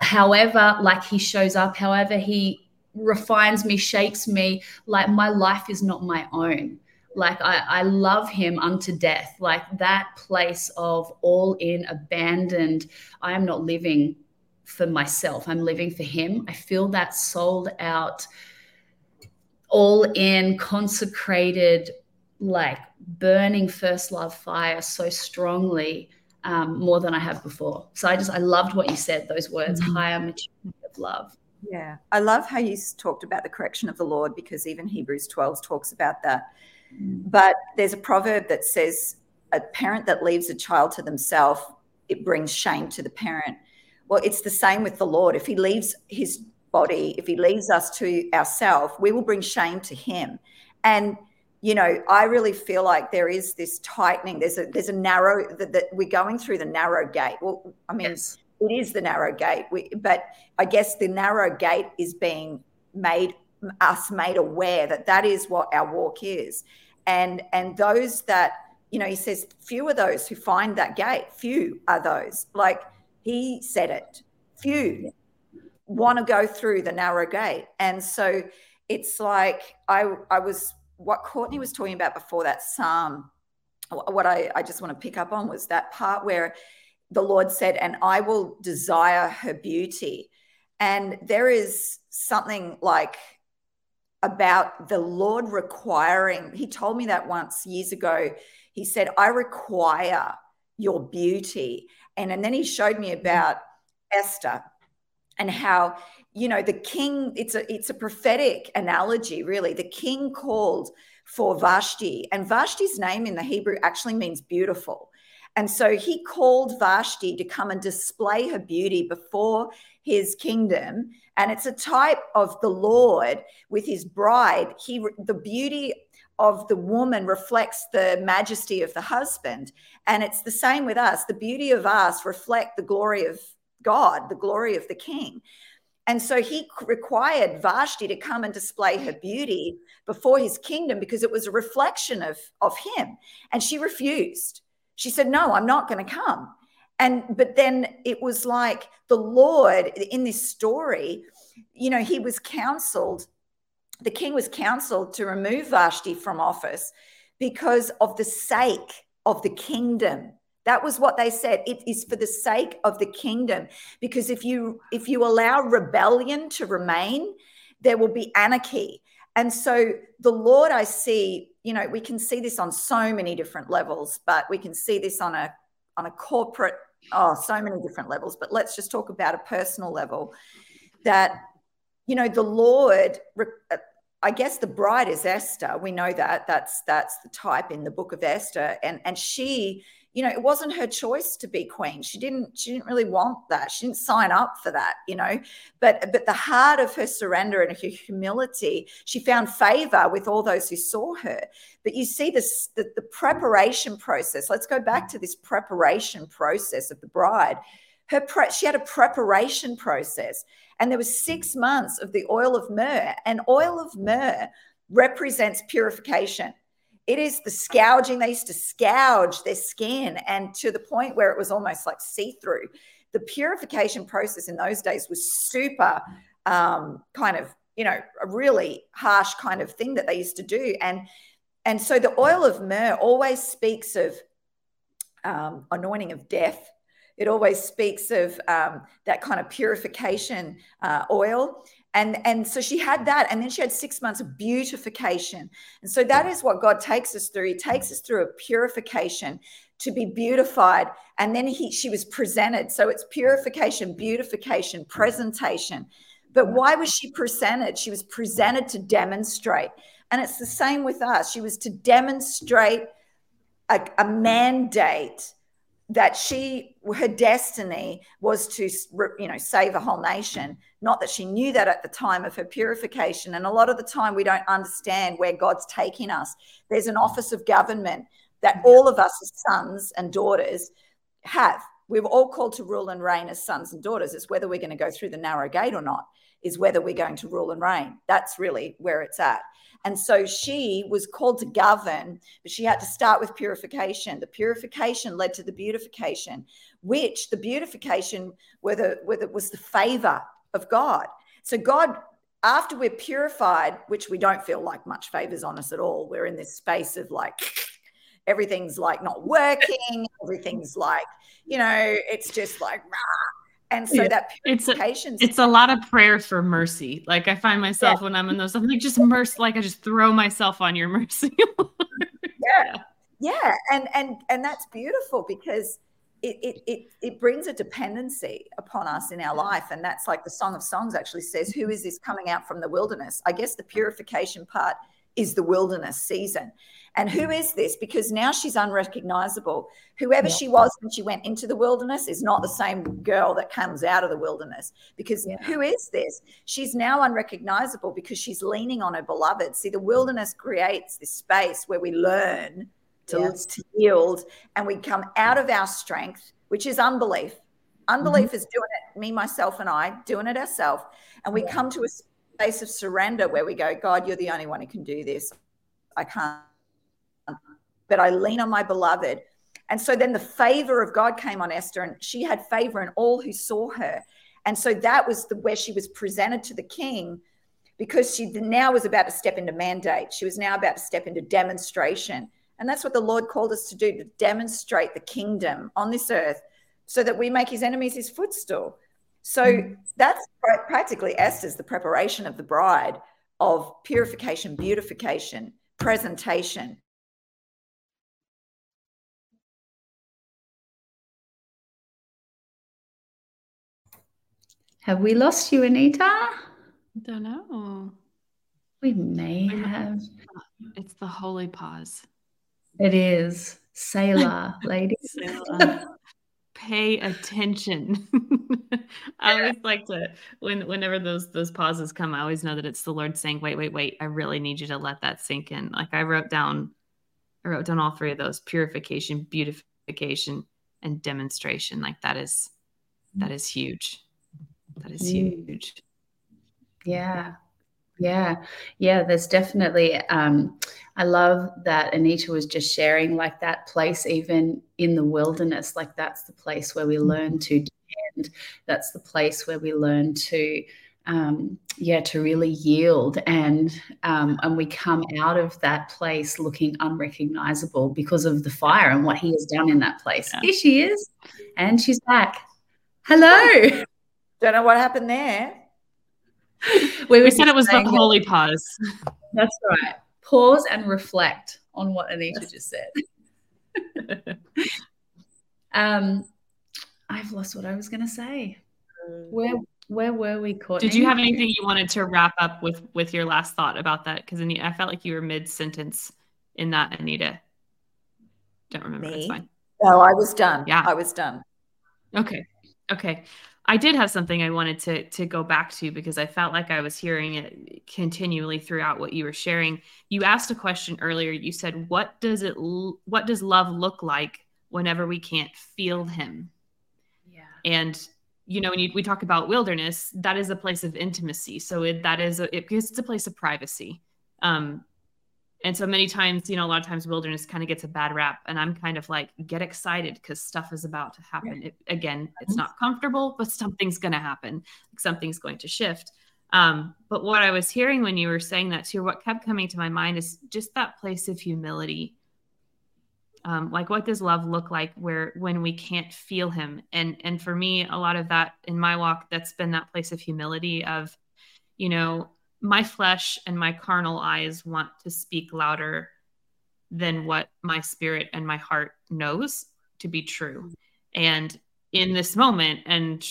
However, like He shows up, however, He refines me, shapes me, like my life is not my own like I, I love him unto death like that place of all in abandoned i am not living for myself. I'm living for Him. I feel that sold out, all in, consecrated, like burning first love fire so strongly um, more than I have before. So I just, I loved what you said, those words, mm-hmm. higher maturity of love. Yeah. I love how you talked about the correction of the Lord because even Hebrews 12 talks about that. Mm. But there's a proverb that says, a parent that leaves a child to themselves, it brings shame to the parent. Well, it's the same with the Lord. If he leaves his body, if he leaves us to ourselves, we will bring shame to him. And you know, I really feel like there is this tightening. There's a there's a narrow that, that we're going through the narrow gate. Well, I mean, yes. it is the narrow gate. We, but I guess the narrow gate is being made us made aware that that is what our walk is, and and those that you know, he says, few are those who find that gate. Few are those like he said it. Few want to go through the narrow gate. And so it's like I I was what Courtney was talking about before that psalm. What I, I just want to pick up on was that part where the Lord said, and I will desire her beauty. And there is something like about the Lord requiring, he told me that once years ago. He said, I require your beauty. And, and then he showed me mm-hmm. about Esther and how you know the king it's a it's a prophetic analogy really the king called for vashti and vashti's name in the hebrew actually means beautiful and so he called vashti to come and display her beauty before his kingdom and it's a type of the lord with his bride he the beauty of the woman reflects the majesty of the husband. And it's the same with us. The beauty of us reflect the glory of God, the glory of the king. And so he required Vashti to come and display her beauty before his kingdom because it was a reflection of, of him. And she refused. She said, No, I'm not going to come. And but then it was like the Lord in this story, you know, he was counseled the king was counseled to remove Vashti from office because of the sake of the kingdom. That was what they said. It is for the sake of the kingdom. Because if you if you allow rebellion to remain, there will be anarchy. And so the Lord, I see, you know, we can see this on so many different levels, but we can see this on a on a corporate, oh, so many different levels. But let's just talk about a personal level. That you know the Lord uh, I guess the bride is Esther. We know that that's that's the type in the book of Esther, and and she, you know, it wasn't her choice to be queen. She didn't she didn't really want that. She didn't sign up for that, you know. But but the heart of her surrender and her humility, she found favor with all those who saw her. But you see this the, the preparation process. Let's go back to this preparation process of the bride. Her pre- she had a preparation process and there was six months of the oil of myrrh. And oil of myrrh represents purification. It is the scourging. They used to scourge their skin and to the point where it was almost like see through. The purification process in those days was super um, kind of, you know, a really harsh kind of thing that they used to do. And and so the oil of myrrh always speaks of um, anointing of death. It always speaks of um, that kind of purification uh, oil. And, and so she had that. And then she had six months of beautification. And so that is what God takes us through. He takes us through a purification to be beautified. And then he, she was presented. So it's purification, beautification, presentation. But why was she presented? She was presented to demonstrate. And it's the same with us. She was to demonstrate a, a mandate that she her destiny was to you know save a whole nation. Not that she knew that at the time of her purification. And a lot of the time we don't understand where god's taking us. There's an office of government that all of us as sons and daughters have we're all called to rule and reign as sons and daughters it's whether we're going to go through the narrow gate or not is whether we're going to rule and reign that's really where it's at and so she was called to govern, but she had to start with purification. The purification led to the beautification, which the beautification whether whether it was the favor of God. So God, after we're purified, which we don't feel like much favors on us at all, we're in this space of like everything's like not working, everything's like, you know, it's just like rah, and so yeah. that purification it's a, it's a lot of prayer for mercy. Like i find myself yeah. when i'm in those i'm like just mercy like i just throw myself on your mercy yeah. Yeah. And and and that's beautiful because it, it it it brings a dependency upon us in our life. And that's like the song of songs actually says who is this coming out from the wilderness? I guess the purification part is the wilderness season and who is this? Because now she's unrecognizable. Whoever she was when she went into the wilderness is not the same girl that comes out of the wilderness. Because yeah. who is this? She's now unrecognizable because she's leaning on her beloved. See, the wilderness creates this space where we learn to, to yield and we come out of our strength, which is unbelief. Unbelief mm-hmm. is doing it, me, myself, and I, doing it ourselves. And we yeah. come to a space of surrender where we go, God, you're the only one who can do this. I can't but I lean on my beloved. And so then the favor of God came on Esther, and she had favor in all who saw her. And so that was the where she was presented to the king because she now was about to step into mandate. She was now about to step into demonstration. And that's what the Lord called us to do to demonstrate the kingdom on this earth so that we make his enemies his footstool. So mm. that's practically Esther's the preparation of the bride of purification, beautification, presentation, Have we lost you, Anita? I don't know. We may have. It's the holy pause. It is. Selah, ladies. Pay attention. I always like to when whenever those those pauses come, I always know that it's the Lord saying, Wait, wait, wait, I really need you to let that sink in. Like I wrote down I wrote down all three of those purification, beautification, and demonstration. Like that is that mm. is huge. That is mm. huge. Yeah. Yeah. Yeah. There's definitely, um, I love that Anita was just sharing like that place, even in the wilderness, like that's the place where we mm-hmm. learn to depend. That's the place where we learn to, um, yeah, to really yield, and um, and we come out of that place looking unrecognizable because of the fire and what He has done in that place. Yeah. Here she is, and she's back. Hello. Don't know what happened there. We, we said it was the holy pause. That's right. Pause and reflect on what Anita yes. just said. um, I've lost what I was going to say. Where where were we, Courtney? Did you have anything you wanted to wrap up with with your last thought about that? Because I felt like you were mid sentence in that, Anita. Don't remember. Me? That's fine. No, I was done. Yeah, I was done. Okay. Okay. I did have something I wanted to to go back to because I felt like I was hearing it continually throughout what you were sharing. You asked a question earlier. You said, "What does it what does love look like whenever we can't feel him?" Yeah. And you know, when you, we talk about wilderness, that is a place of intimacy. So it, that is a, it, because it's a place of privacy. Um, and so many times, you know, a lot of times wilderness kind of gets a bad rap. And I'm kind of like, get excited because stuff is about to happen. It, again, it's mm-hmm. not comfortable, but something's going to happen. Something's going to shift. Um, but what I was hearing when you were saying that too, what kept coming to my mind is just that place of humility. um, like what does love look like where when we can't feel him and and for me a lot of that in my walk that's been that place of humility of you know my flesh and my carnal eyes want to speak louder than what my spirit and my heart knows to be true and in this moment and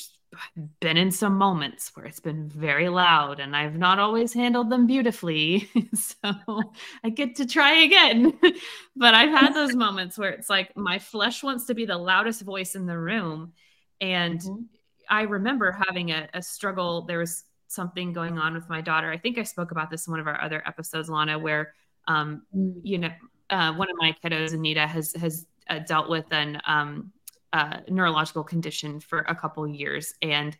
been in some moments where it's been very loud and I've not always handled them beautifully. so I get to try again. but I've had those moments where it's like my flesh wants to be the loudest voice in the room. And mm-hmm. I remember having a, a, struggle. There was something going on with my daughter. I think I spoke about this in one of our other episodes, Lana, where, um, mm. you know, uh, one of my kiddos, Anita, has has uh, dealt with an um, uh, neurological condition for a couple years and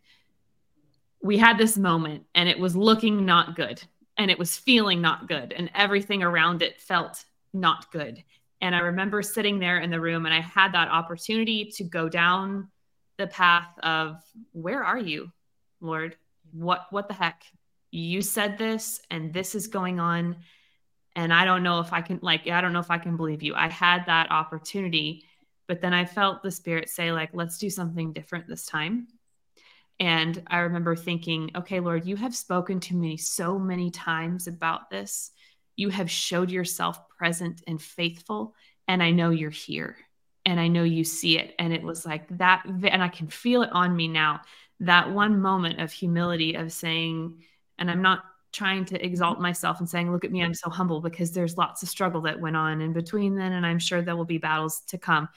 we had this moment and it was looking not good and it was feeling not good and everything around it felt not good and i remember sitting there in the room and i had that opportunity to go down the path of where are you lord what what the heck you said this and this is going on and i don't know if i can like i don't know if i can believe you i had that opportunity but then I felt the spirit say, like, let's do something different this time. And I remember thinking, okay, Lord, you have spoken to me so many times about this. You have showed yourself present and faithful. And I know you're here and I know you see it. And it was like that. And I can feel it on me now. That one moment of humility of saying, and I'm not trying to exalt myself and saying, look at me, I'm so humble because there's lots of struggle that went on in between then. And I'm sure there will be battles to come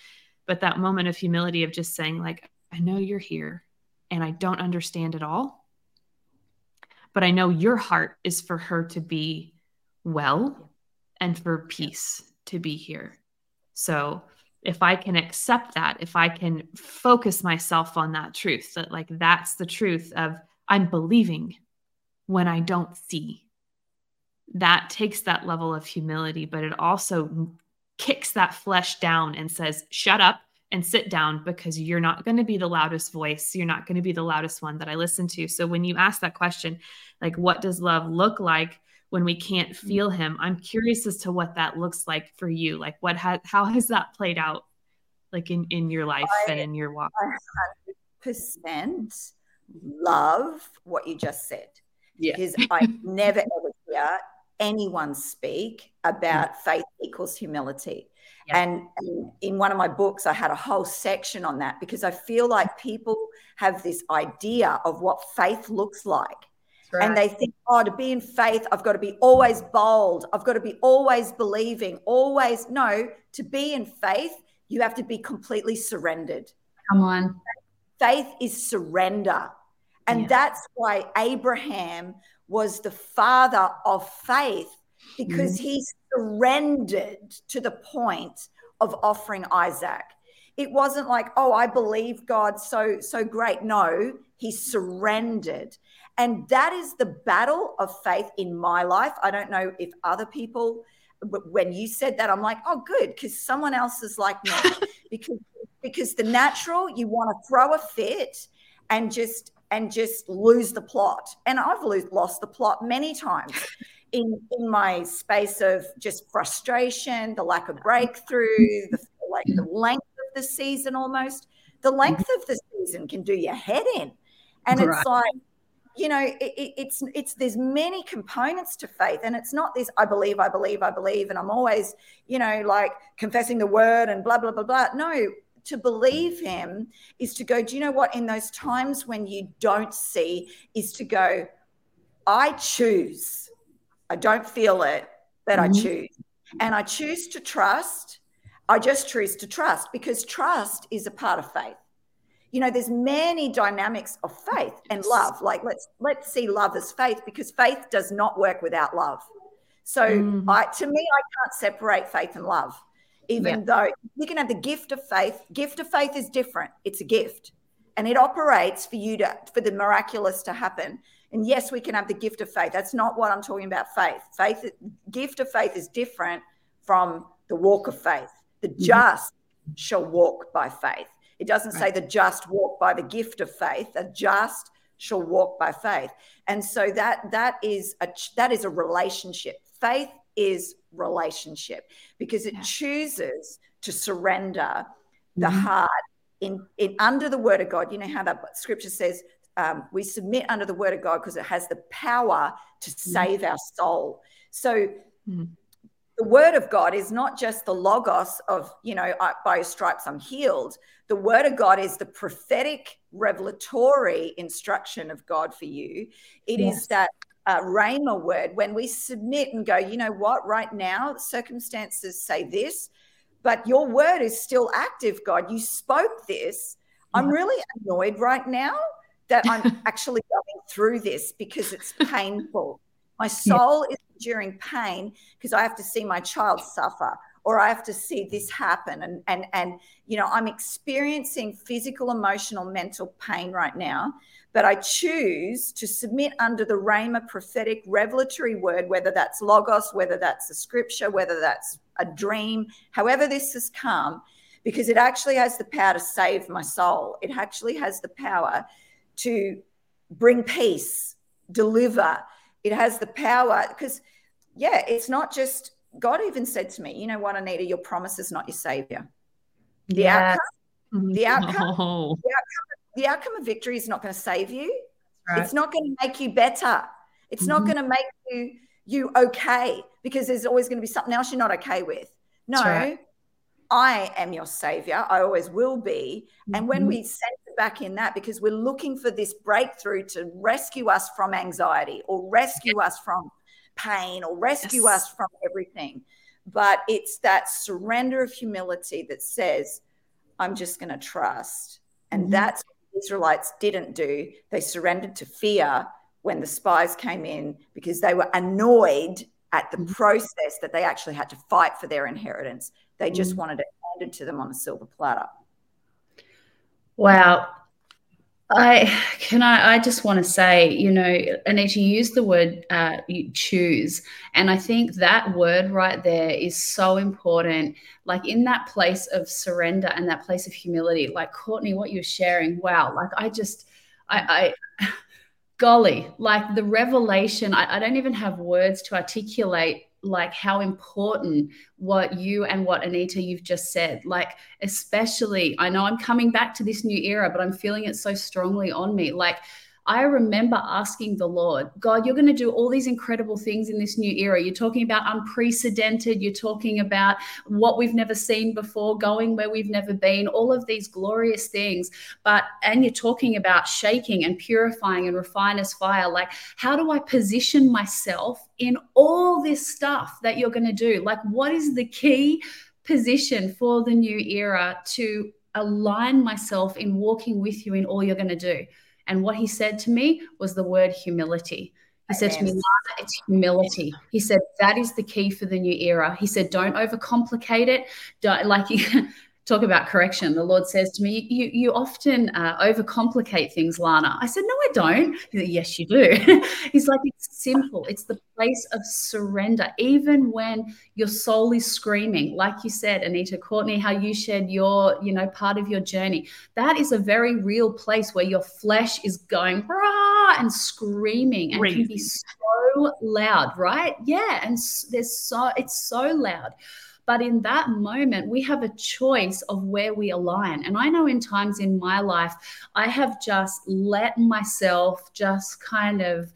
but that moment of humility of just saying like i know you're here and i don't understand it all but i know your heart is for her to be well and for peace to be here so if i can accept that if i can focus myself on that truth that like that's the truth of i'm believing when i don't see that takes that level of humility but it also kicks that flesh down and says, shut up and sit down because you're not going to be the loudest voice. You're not going to be the loudest one that I listen to. So when you ask that question, like, what does love look like? When we can't mm-hmm. feel him i'm curious as to what that looks like for you like what has how has that played out like in in your life I, and in your walk 100% love what you just said yeah. because i never ever hear anyone speak about mm. faith equals humility. And, and, in one of my books, I had a whole section on that because I feel like people have this idea of what faith looks like. Right. And they think, oh, to be in faith, I've got to be always bold. I've got to be always believing, always. No, to be in faith, you have to be completely surrendered. Come on. Faith is surrender. And yeah. that's why Abraham was the father of faith because mm-hmm. he surrendered to the point of offering Isaac. It wasn't like, oh, I believe God so so great. No, he surrendered. And that is the battle of faith in my life. I don't know if other people when you said that I'm like, "Oh, good, cuz someone else is like me." because because the natural you want to throw a fit and just and just lose the plot. And I've lost the plot many times in, in my space of just frustration, the lack of breakthrough, the, like the length the season almost. The length of the season can do your head in. And right. it's like, you know, it, it, it's it's there's many components to faith, and it's not this I believe, I believe, I believe, and I'm always, you know, like confessing the word and blah blah blah blah. No, to believe him is to go, do you know what? In those times when you don't see, is to go, I choose. I don't feel it, but mm-hmm. I choose. And I choose to trust. I just choose to trust because trust is a part of faith. You know, there's many dynamics of faith and love. Like let's let's see love as faith because faith does not work without love. So mm-hmm. I to me, I can't separate faith and love even yeah. though you can have the gift of faith. Gift of faith is different. It's a gift. And it operates for you to for the miraculous to happen. And yes, we can have the gift of faith. That's not what I'm talking about. Faith. Faith gift of faith is different from the walk of faith. The mm-hmm. just shall walk by faith. It doesn't right. say the just walk by the gift of faith. The just shall walk by faith. And so that that is a that is a relationship. Faith is relationship because it yeah. chooses to surrender the mm-hmm. heart in, in under the word of God. You know how that scripture says um, we submit under the word of God because it has the power to mm-hmm. save our soul. So mm-hmm. The word of God is not just the logos of, you know, by your stripes I'm healed. The word of God is the prophetic revelatory instruction of God for you. It yes. is that uh, rhema word when we submit and go, you know what, right now circumstances say this, but your word is still active, God. You spoke this. I'm really annoyed right now that I'm actually going through this because it's painful. My soul is enduring pain because I have to see my child suffer or I have to see this happen. And and and you know, I'm experiencing physical, emotional, mental pain right now. But I choose to submit under the Rhema prophetic revelatory word, whether that's logos, whether that's a scripture, whether that's a dream, however this has come, because it actually has the power to save my soul. It actually has the power to bring peace, deliver. It has the power because, yeah, it's not just God even said to me, you know what, Anita, your promise is not your savior. The yes. outcome, the outcome, oh. the outcome, the outcome of victory is not going to save you. Right. It's not going to make you better. It's mm-hmm. not going to make you you okay because there's always going to be something else you're not okay with. No, right. I am your savior. I always will be. Mm-hmm. And when mm-hmm. we center back in that, because we're looking for this breakthrough to rescue us from anxiety or rescue us from pain or rescue yes. us from everything. But it's that surrender of humility that says, I'm just going to trust. And mm-hmm. that's what the Israelites didn't do. They surrendered to fear when the spies came in because they were annoyed at the mm-hmm. process that they actually had to fight for their inheritance. They just mm-hmm. wanted it handed to them on a silver platter. Wow. I can I, I just want to say, you know, Anita, you use the word uh, choose. And I think that word right there is so important. Like in that place of surrender and that place of humility, like Courtney, what you're sharing, wow, like I just I, I golly, like the revelation, I, I don't even have words to articulate like how important what you and what Anita you've just said. Like, especially, I know I'm coming back to this new era, but I'm feeling it so strongly on me. Like, I remember asking the Lord, God, you're going to do all these incredible things in this new era. You're talking about unprecedented. You're talking about what we've never seen before, going where we've never been, all of these glorious things. But, and you're talking about shaking and purifying and refine as fire. Like, how do I position myself in all this stuff that you're going to do? Like, what is the key position for the new era to align myself in walking with you in all you're going to do? And what he said to me was the word humility. He said to me, it's humility. He said, that is the key for the new era. He said, don't overcomplicate it. Don't like you talk about correction. The Lord says to me, "You you often uh, overcomplicate things, Lana." I said, "No, I don't." Said, "Yes, you do." He's like, "It's simple. It's the place of surrender, even when your soul is screaming." Like you said, Anita Courtney, how you shared your you know part of your journey. That is a very real place where your flesh is going rah and screaming and Crazy. can be so loud, right? Yeah, and there's so it's so loud. But in that moment, we have a choice of where we align. And I know in times in my life, I have just let myself just kind of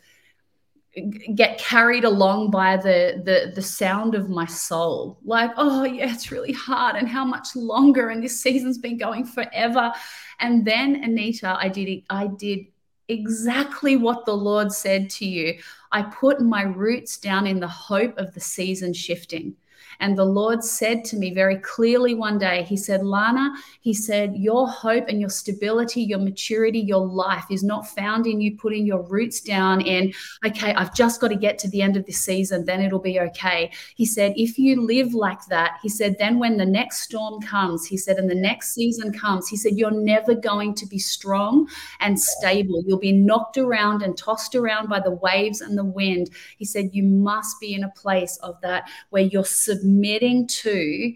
get carried along by the the the sound of my soul. Like oh yeah it's really hard and how much longer and this season's been going forever. And then anita i did i did exactly what the lord said to you. I put my roots down in the hope of the season shifting and the Lord said to me very clearly one day, He said, Lana, He said, your hope and your stability, your maturity, your life is not found in you putting your roots down in, okay, I've just got to get to the end of this season, then it'll be okay. He said, if you live like that, He said, then when the next storm comes, He said, and the next season comes, He said, you're never going to be strong and stable. You'll be knocked around and tossed around by the waves and the wind. He said, you must be in a place of that where you're submitting to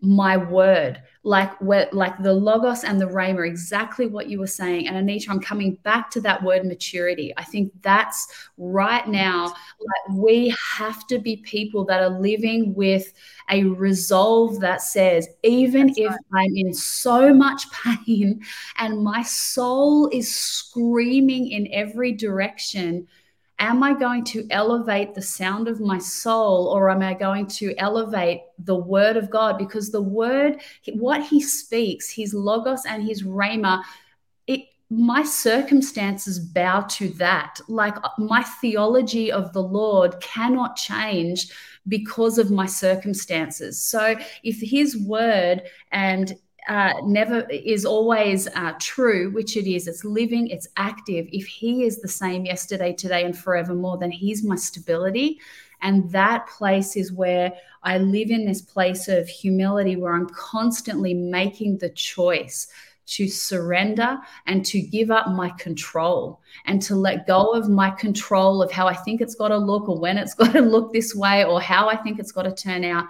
my word. Like where like the logos and the rhema exactly what you were saying. And anita i'm coming back to that word maturity. I think that's right now. Like we have to be people that are living with a resolve that says even that's if right. i'm in so much pain and my soul is screaming in every direction am I going to elevate the sound of my soul or am I going to elevate the word of God? Because the word, what he speaks, his logos and his rhema, it, my circumstances bow to that. Like uh, my theology of the Lord cannot change because of my circumstances. So if his word and uh, never is always uh, true, which it is. It's living, it's active. If He is the same yesterday, today, and forevermore, then He's my stability. And that place is where I live in this place of humility where I'm constantly making the choice to surrender and to give up my control and to let go of my control of how I think it's got to look or when it's got to look this way or how I think it's got to turn out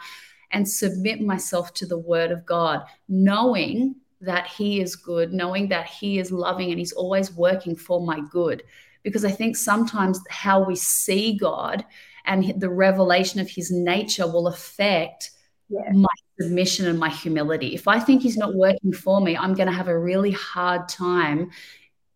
and submit myself to the word of God, knowing that He is good, knowing that He is loving and He's always working for my good. Because I think sometimes how we see God and the revelation of His nature will affect yeah. my submission and my humility. If I think He's not working for me, I'm going to have a really hard time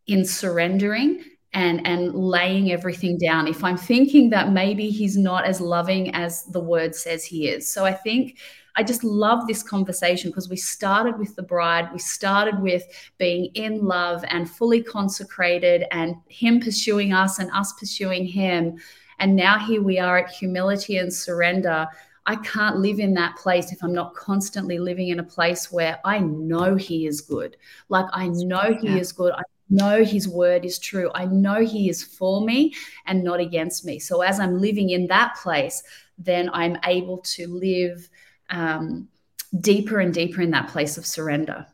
in surrendering and and laying everything down if i'm thinking that maybe he's not as loving as the word says he is so i think i just love this conversation because we started with the bride we started with being in love and fully consecrated and him pursuing us and us pursuing him and now here we are at humility and surrender I can't live in that place if I'm not constantly living in a place where I know He is good. Like I know He yeah. is good. I know his word is true. I know he is for me and not against me. So as I'm living in that place, then I'm able to live um, deeper and deeper in that place of surrender.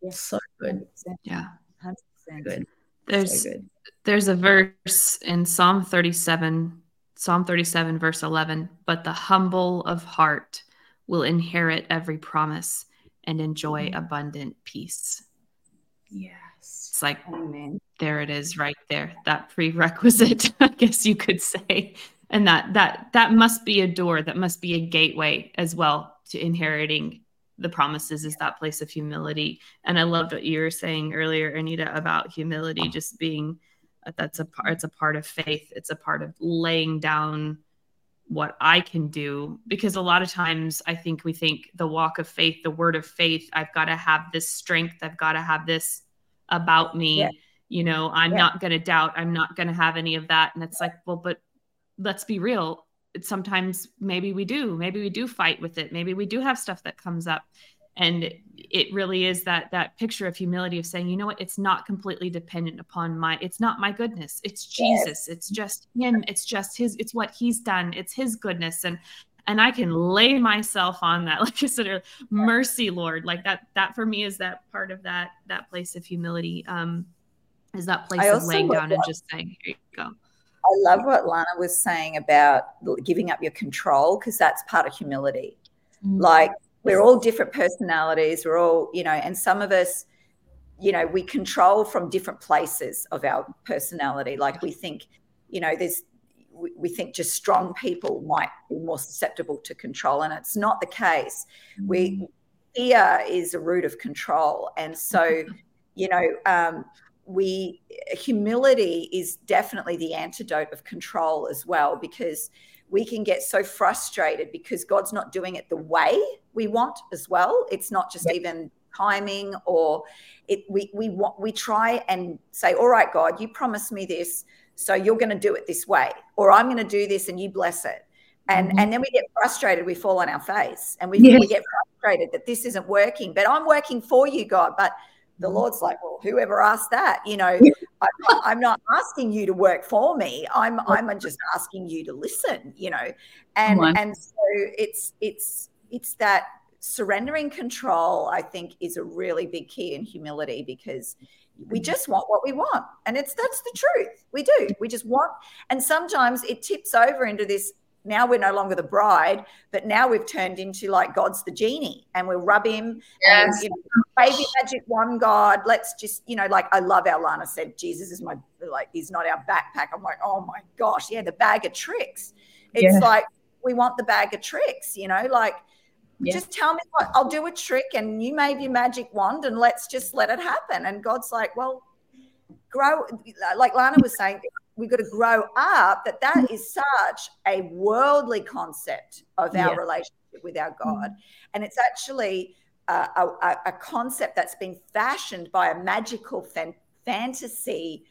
Yes. So good. Yeah. 100%. Good. There's so good. there's a verse in Psalm 37, Psalm 37, verse 11, but the humble of heart will inherit every promise and enjoy mm-hmm. abundant peace. Yeah it's like oh, Amen. there it is right there that prerequisite i guess you could say. And that that that must be a door that must be a gateway as well to inheriting the promises is that place of humility. And i loved what you were saying earlier anita about humility just being that's a part it's a part of faith. It's a part of laying down what i can do. Because a lot of times i think we think the walk of faith the word of faith i've got to have this strength i've got to have this about me. Yeah. You know, I'm yeah. not going to doubt. I'm not going to have any of that. And it's like, well, but let's be real. Sometimes maybe we do. Maybe we do fight with it. Maybe we do have stuff that comes up. And it really is that that picture of humility of saying, you know what, it's not completely dependent upon my, it's not my goodness. It's Jesus. It's just him. It's just his, it's what he's done. It's his goodness. And and I can lay myself on that, like I said, mercy, Lord, like that. That for me is that part of that that place of humility. Um, is that place of laying down and just saying, "Here you go." I love what Lana was saying about giving up your control because that's part of humility. Mm-hmm. Like we're all different personalities. We're all, you know, and some of us, you know, we control from different places of our personality. Like we think, you know, there's we, think just strong people might be more susceptible to control, and it's not the case. Mm. We fear is a root of control, and so you know. Um, we humility is definitely the antidote of control as well because we can get so frustrated because God's not doing it the way we want as well. It's not just yep. even timing or it we we want we try and say, all right, God, you promised me this. So you're going to do it this way, or I'm going to do this and you bless it. And, mm-hmm. and then we get frustrated, we fall on our face and we, yes. we get frustrated that this isn't working, but I'm working for you, God. But the mm-hmm. Lord's like, well, whoever asked that, you know, I, am not asking you to work for me. I'm I'm just asking you to listen, you know, and and so it's it's it's that surrendering control. I think is a really big key in humility because we mm. just want what we want and it's that's the truth we do we just want and sometimes it tips over into this now we're no longer the bride, but now we've turned into like God's the genie and we'll rub him yes. and you know, baby magic wand God. Let's just, you know, like I love our Lana said, Jesus is my like he's not our backpack. I'm like, oh my gosh, yeah, the bag of tricks. It's yeah. like we want the bag of tricks, you know, like yeah. just tell me what I'll do a trick and you made your magic wand and let's just let it happen. And God's like, well, grow like Lana was saying, we've got to grow up that that is such a worldly concept of our yeah. relationship with our God. And it's actually a, a, a, concept that's been fashioned by a magical fan, fantasy,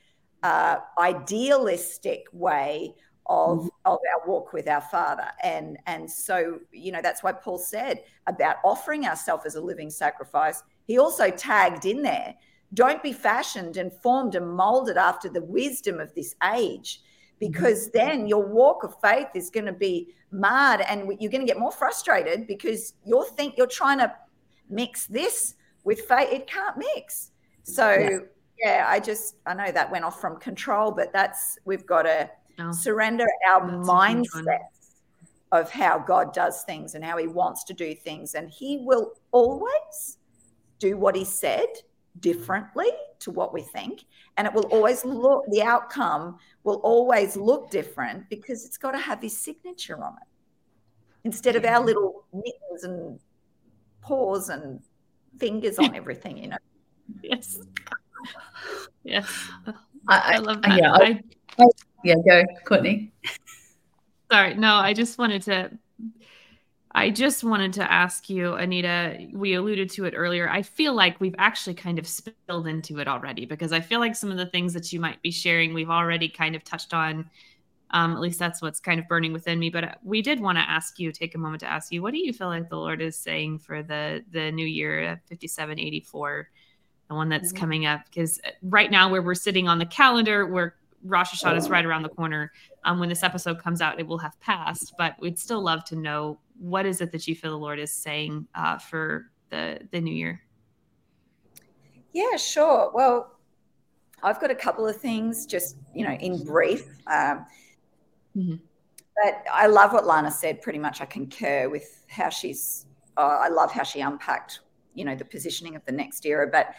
uh, idealistic way of, mm-hmm. of our walk with our Father. And, and so, you know, that's why Paul said about offering ourselves as a living sacrifice. He also tagged in there don't be fashioned and formed and molded after the wisdom of this age, because mm-hmm. then your walk of faith is going to be marred and you're going to get more frustrated because you're think you're trying to mix this with faith. It can't mix. So yeah, yeah I just I know that went off from control, but that's we've got to oh, surrender our mindset of how God does things and how He wants to do things, and He will always do what He said differently to what we think. And it will always look the outcome will always look different because it's got to have his signature on it. Instead of our little mittens and paws and fingers on everything you know? Yes. Yes. I, I love that. Yeah, I, I, yeah go courtney sorry no i just wanted to I just wanted to ask you, Anita, we alluded to it earlier. I feel like we've actually kind of spilled into it already because I feel like some of the things that you might be sharing, we've already kind of touched on. Um, at least that's what's kind of burning within me. But we did want to ask you, take a moment to ask you, what do you feel like the Lord is saying for the the new year, uh, 5784, the one that's mm-hmm. coming up? Because uh, right now, where we're sitting on the calendar, where Rosh Hashanah is right around the corner. Um, when this episode comes out, it will have passed, but we'd still love to know what is it that you feel the Lord is saying uh, for the the new year? Yeah, sure. Well, I've got a couple of things, just you know, in brief. Um, mm-hmm. But I love what Lana said. Pretty much, I concur with how she's. Uh, I love how she unpacked, you know, the positioning of the next era. But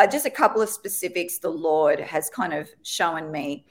uh, just a couple of specifics the Lord has kind of shown me,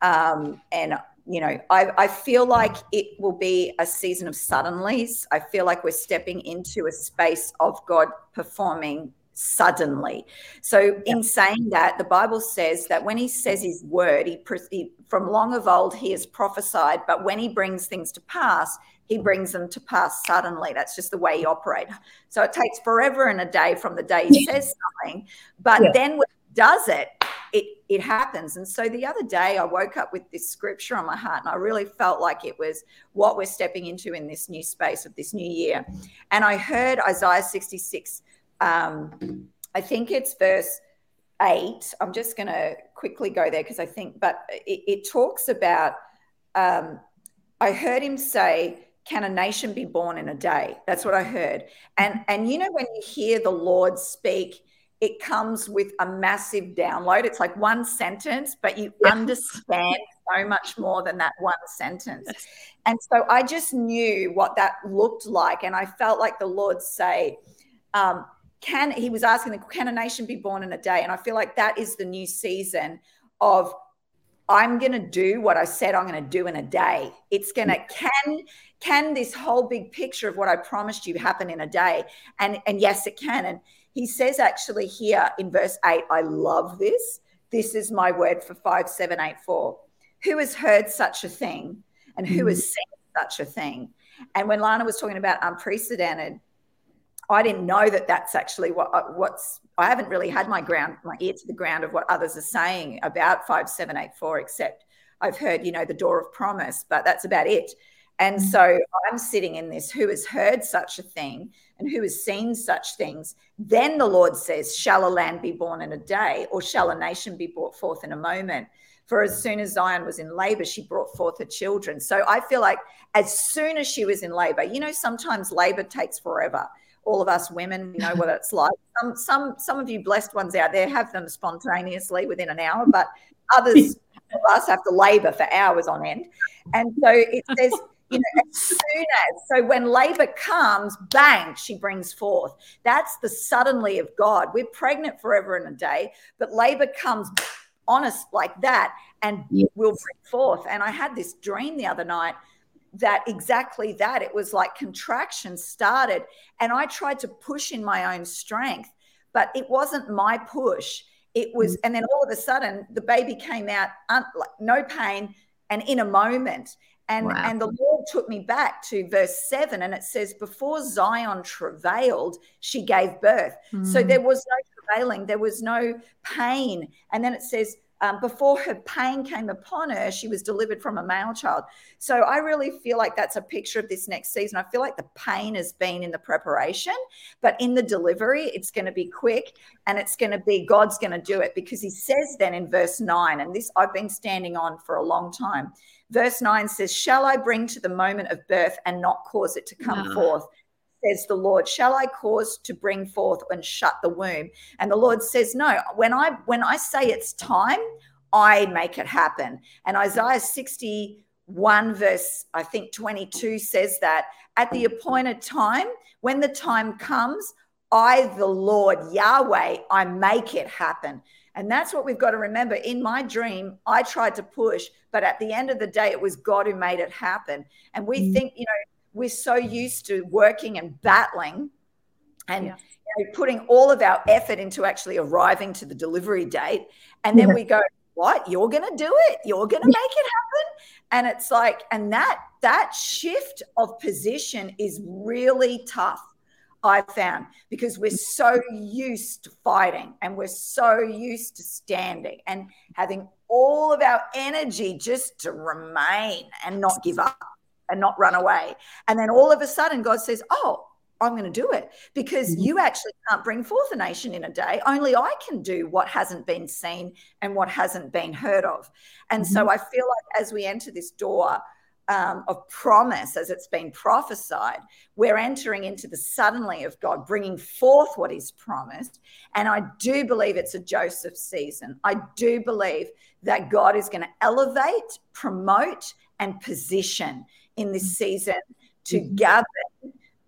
um, and you know, I, I feel like it will be a season of suddenlies. I feel like we're stepping into a space of God performing suddenly. So, in saying that, the Bible says that when He says His word, he, he, from long of old He has prophesied, but when He brings things to pass, He brings them to pass suddenly. That's just the way He operates. So it takes forever and a day from the day He says something, but yeah. then when He does it, it it happens. And so the other day I woke up with this scripture on my heart and I really felt like it was what we're stepping into in this new space of this new year. And I heard Isaiah 66 um, I think it's verse 8. I'm just going to quickly go there because I think but it, it talks about um, I heard him say can a nation be born in a day that's what i heard and and you know when you hear the lord speak it comes with a massive download. It's like one sentence, but you understand so much more than that one sentence. And so I just knew what that looked like. And I felt like the Lord say, um, can he was asking, can a nation be born in a day? And I feel like that is the new season of I'm going to do what I said I'm going to do in a day. It's going to can can this whole big picture of what I promised you happen in a day? And and yes, it can. And he says actually here in verse 8, I love this. This is my word for 5784. Who has heard such a thing and who has mm-hmm. seen such a thing? And when Lana was talking about unprecedented, I didn't know that that's actually what uh, what's I haven't really had my ground my ear to the ground of what others are saying about 5784 except I've heard you know the door of promise but that's about it and mm-hmm. so I'm sitting in this who has heard such a thing and who has seen such things. Then the Lord says, Shall a land be born in a day, or shall a nation be brought forth in a moment? For as soon as Zion was in labor, she brought forth her children. So I feel like as soon as she was in labor, you know, sometimes labor takes forever. All of us women, we know what it's like. Some, some, some of you blessed ones out there have them spontaneously within an hour, but others of us have to labor for hours on end. And so it says, you know, as soon as, so when labor comes, bang, she brings forth. That's the suddenly of God. We're pregnant forever in a day, but labor comes honest like that and yes. will bring forth. And I had this dream the other night that exactly that it was like contraction started and i tried to push in my own strength but it wasn't my push it was mm. and then all of a sudden the baby came out un, like, no pain and in a moment and wow. and the lord took me back to verse 7 and it says before zion travailed she gave birth mm. so there was no travailing there was no pain and then it says um, before her pain came upon her, she was delivered from a male child. So I really feel like that's a picture of this next season. I feel like the pain has been in the preparation, but in the delivery, it's going to be quick and it's going to be God's going to do it because he says then in verse 9, and this I've been standing on for a long time. Verse 9 says, Shall I bring to the moment of birth and not cause it to come no. forth? Says the Lord, shall I cause to bring forth and shut the womb? And the Lord says, No, when I when I say it's time, I make it happen. And Isaiah 61, verse I think 22 says that at the appointed time, when the time comes, I, the Lord Yahweh, I make it happen. And that's what we've got to remember. In my dream, I tried to push, but at the end of the day, it was God who made it happen. And we mm-hmm. think, you know, we're so used to working and battling and yeah. you know, putting all of our effort into actually arriving to the delivery date. And then yeah. we go, what? You're going to do it. You're going to make it happen. And it's like, and that, that shift of position is really tough. I've found because we're so used to fighting and we're so used to standing and having all of our energy just to remain and not give up and not run away. And then all of a sudden, God says, Oh, I'm going to do it because mm-hmm. you actually can't bring forth a nation in a day. Only I can do what hasn't been seen and what hasn't been heard of. And mm-hmm. so I feel like as we enter this door um, of promise, as it's been prophesied, we're entering into the suddenly of God, bringing forth what He's promised. And I do believe it's a Joseph season. I do believe that God is going to elevate, promote, and position in this season to mm-hmm. gather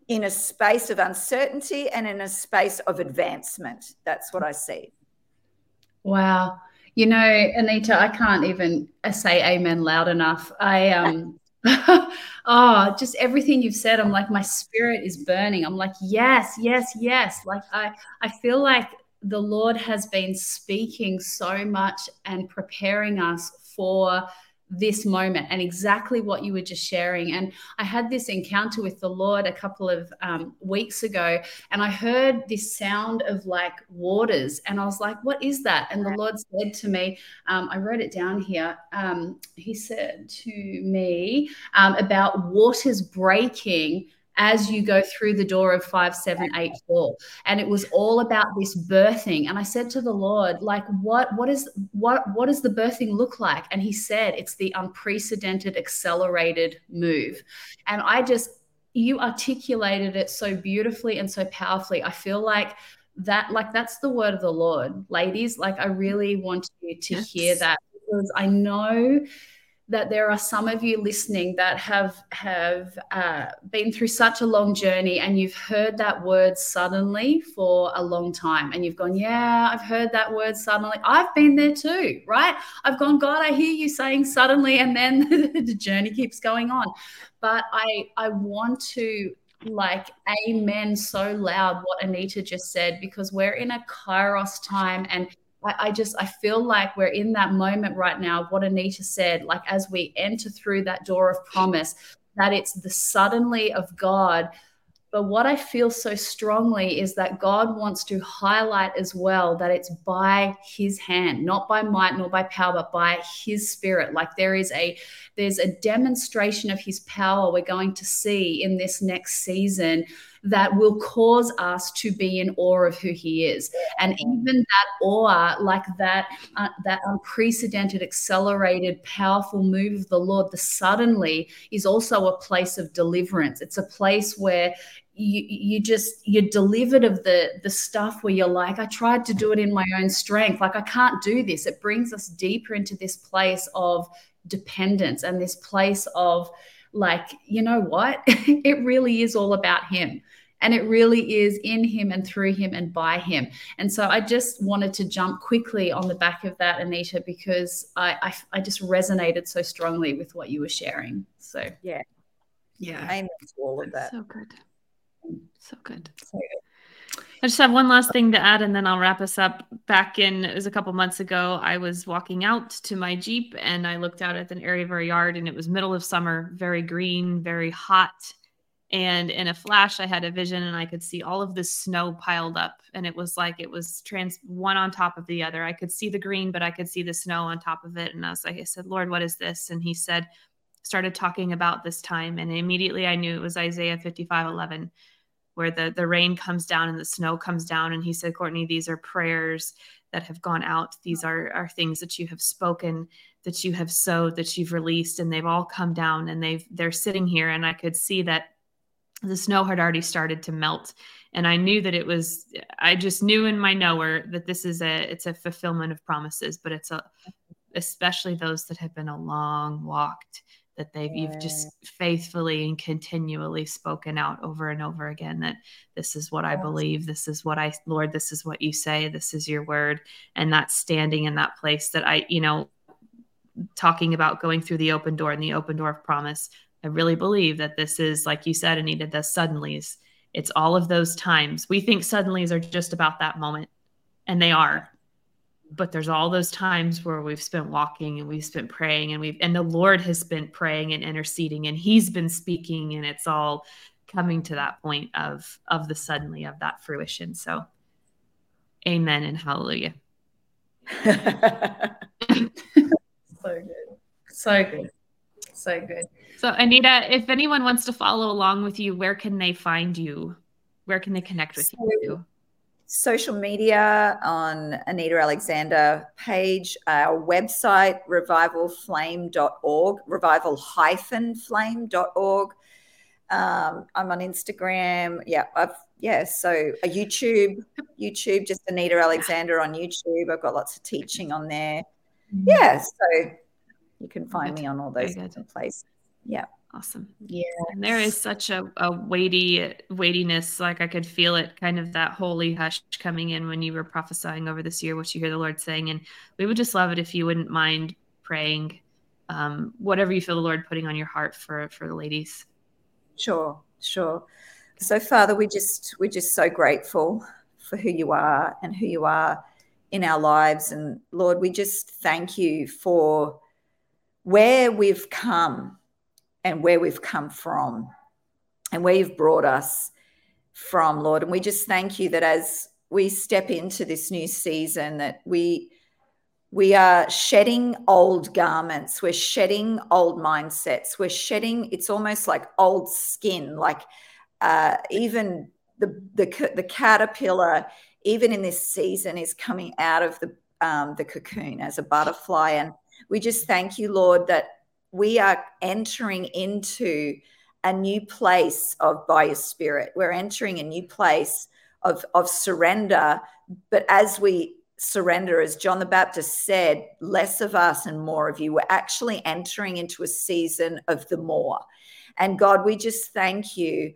in a space of uncertainty and in a space of advancement. That's what I see. Wow. You know, Anita, I can't even say amen loud enough. I um oh, just everything you've said, I'm like my spirit is burning. I'm like, yes, yes, yes. Like I I feel like the Lord has been speaking so much and preparing us for this moment and exactly what you were just sharing. And I had this encounter with the Lord a couple of um, weeks ago, and I heard this sound of like waters, and I was like, "What is that?" And the Lord said to me, um, I wrote it down here. Um, he said to me um, about waters breaking as you go through the door of 5784 and it was all about this birthing. And i said to the lord like what what is what what does the birthing look like? And he said it's the unprecedented accelerated move. And i just you articulated it so beautifully and so powerfully. I feel like that like that's the word of the lord. Ladies like i really want you to yes. hear that because i know that there are some of you listening that have have uh, been through such a long journey and you've heard that word suddenly for a long time and you've gone yeah i've heard that word suddenly. I've been there too right? I've gone god i hear you saying suddenly and then the journey keeps going on. But i i want to like amen so loud what anita just said because we're in a kairos time and I, I just I feel like we're in that moment right now. What Anita said, like as we enter through that door of promise, that it's the suddenly of God but what I feel so strongly is that God wants to highlight as well that it's by his hand, not by might nor by power, but by his spirit. Like there is a there's a demonstration of his power we're going to see in this next season that will cause us to be in awe of who he is and even that awe like that uh, that unprecedented accelerated powerful move of the lord the suddenly is also a place of deliverance it's a place where you you just you're delivered of the the stuff where you're like i tried to do it in my own strength like i can't do this it brings us deeper into this place of dependence and this place of like, you know what? it really is all about Him. And it really is in him and through him and by him. And so I just wanted to jump quickly on the back of that, Anita, because I, I, I just resonated so strongly with what you were sharing. So, yeah. Yeah. Amen to all of that. So good. So good. So good. I just have one last thing to add, and then I'll wrap us up. Back in it was a couple months ago, I was walking out to my Jeep and I looked out at an area of our yard, and it was middle of summer, very green, very hot. And in a flash, I had a vision and I could see all of this snow piled up. And it was like it was trans one on top of the other. I could see the green, but I could see the snow on top of it. And I was like, I said, Lord, what is this? And he said, started talking about this time. And immediately I knew it was Isaiah 55 11, where the, the rain comes down and the snow comes down. And he said, Courtney, these are prayers that have gone out. These are, are things that you have spoken, that you have sowed, that you've released, and they've all come down and they've they're sitting here. And I could see that the snow had already started to melt. And i knew that it was i just knew in my knower that this is a it's a fulfillment of promises but it's a especially those that have been a long walked that they've yeah. you've just faithfully and continually spoken out over and over again that this is what I believe this is what I Lord this is what you say this is your word. And that standing in that place that I you know talking about going through the open door and the open door of promise I really believe that this is, like you said, Anita, the suddenlies. It's all of those times. We think suddenlies are just about that moment, and they are. But there's all those times where we've spent walking and we've spent praying and we've and the Lord has been praying and interceding and He's been speaking and it's all coming to that point of of the suddenly of that fruition. So amen and hallelujah. so good. So good. So good. So, Anita, if anyone wants to follow along with you, where can they find you? Where can they connect with so, you? Social media on Anita Alexander page, our website, revivalflame.org, revival hyphen flame.org. Um, I'm on Instagram. Yeah, I've yeah, so a YouTube, YouTube, just Anita Alexander on YouTube. I've got lots of teaching on there. Mm-hmm. Yeah, so you can find me on all those different places. Yeah. Awesome. Yeah. And there is such a, a weighty weightiness. Like I could feel it kind of that holy hush coming in when you were prophesying over this year, what you hear the Lord saying. And we would just love it if you wouldn't mind praying um, whatever you feel the Lord putting on your heart for for the ladies. Sure, sure. So Father, we just we're just so grateful for who you are and who you are in our lives. And Lord, we just thank you for where we've come and where we've come from and where you've brought us from, Lord. And we just thank you that as we step into this new season, that we we are shedding old garments. We're shedding old mindsets. We're shedding it's almost like old skin like uh, even the, the the caterpillar even in this season is coming out of the um, the cocoon as a butterfly. And we just thank you lord that we are entering into a new place of by your spirit. We're entering a new place of, of surrender. But as we surrender, as John the Baptist said, less of us and more of you, we're actually entering into a season of the more. And God, we just thank you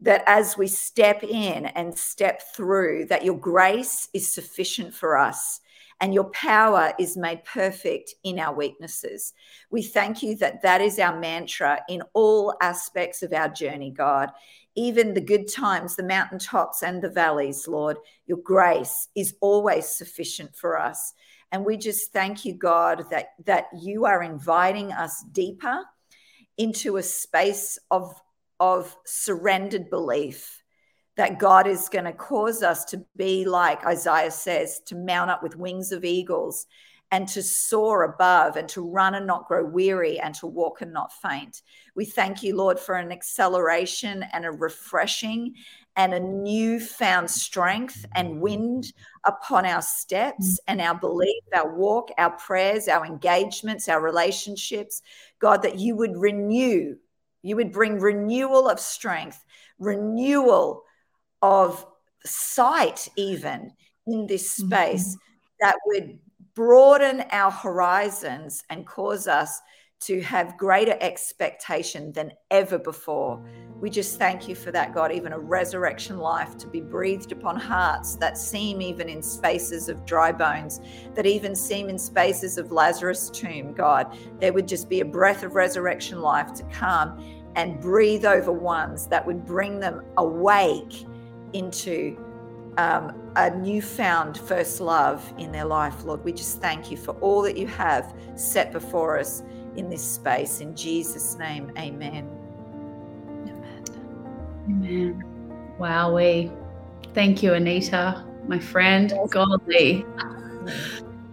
that as we step in and step through, that your grace is sufficient for us and your power is made perfect in our weaknesses. We thank you that that is our mantra in all aspects of our journey, God. Even the good times, the mountaintops and the valleys, Lord, your grace is always sufficient for us. And we just thank you, God, that, that you are inviting us deeper into a space of, of surrendered belief that God is going to cause us to be like Isaiah says, to mount up with wings of eagles and to soar above and to run and not grow weary and to walk and not faint. We thank you, Lord, for an acceleration and a refreshing and a newfound strength and wind upon our steps and our belief, our walk, our prayers, our engagements, our relationships. God, that you would renew, you would bring renewal of strength, renewal of sight, even in this space, mm-hmm. that would broaden our horizons and cause us to have greater expectation than ever before. We just thank you for that, God, even a resurrection life to be breathed upon hearts that seem even in spaces of dry bones, that even seem in spaces of Lazarus' tomb, God. There would just be a breath of resurrection life to come and breathe over ones that would bring them awake into um, a newfound first love in their life, Lord. We just thank you for all that you have set before us in this space. In Jesus' name, amen. Amen. Wow, we thank you, Anita, my friend. Godly.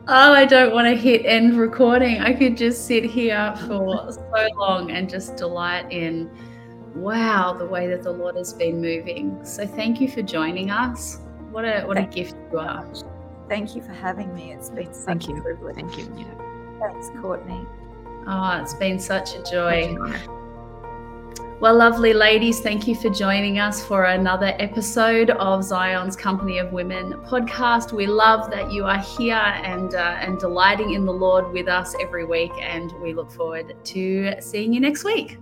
Oh, I don't want to hit end recording. I could just sit here for so long and just delight in wow, the way that the Lord has been moving. So thank you for joining us. What a what a gift you are. Thank you for having me. It's been such Thank you. a privilege. Thank you. Yeah. Thanks, Courtney. Oh, it's been such a joy. Well, lovely ladies, thank you for joining us for another episode of Zion's Company of Women podcast. We love that you are here and uh, and delighting in the Lord with us every week, and we look forward to seeing you next week.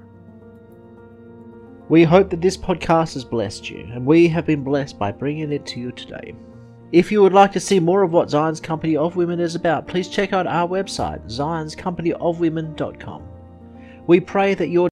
We hope that this podcast has blessed you, and we have been blessed by bringing it to you today. If you would like to see more of what Zion's Company of Women is about, please check out our website, zionscompanyofwomen.com. We pray that your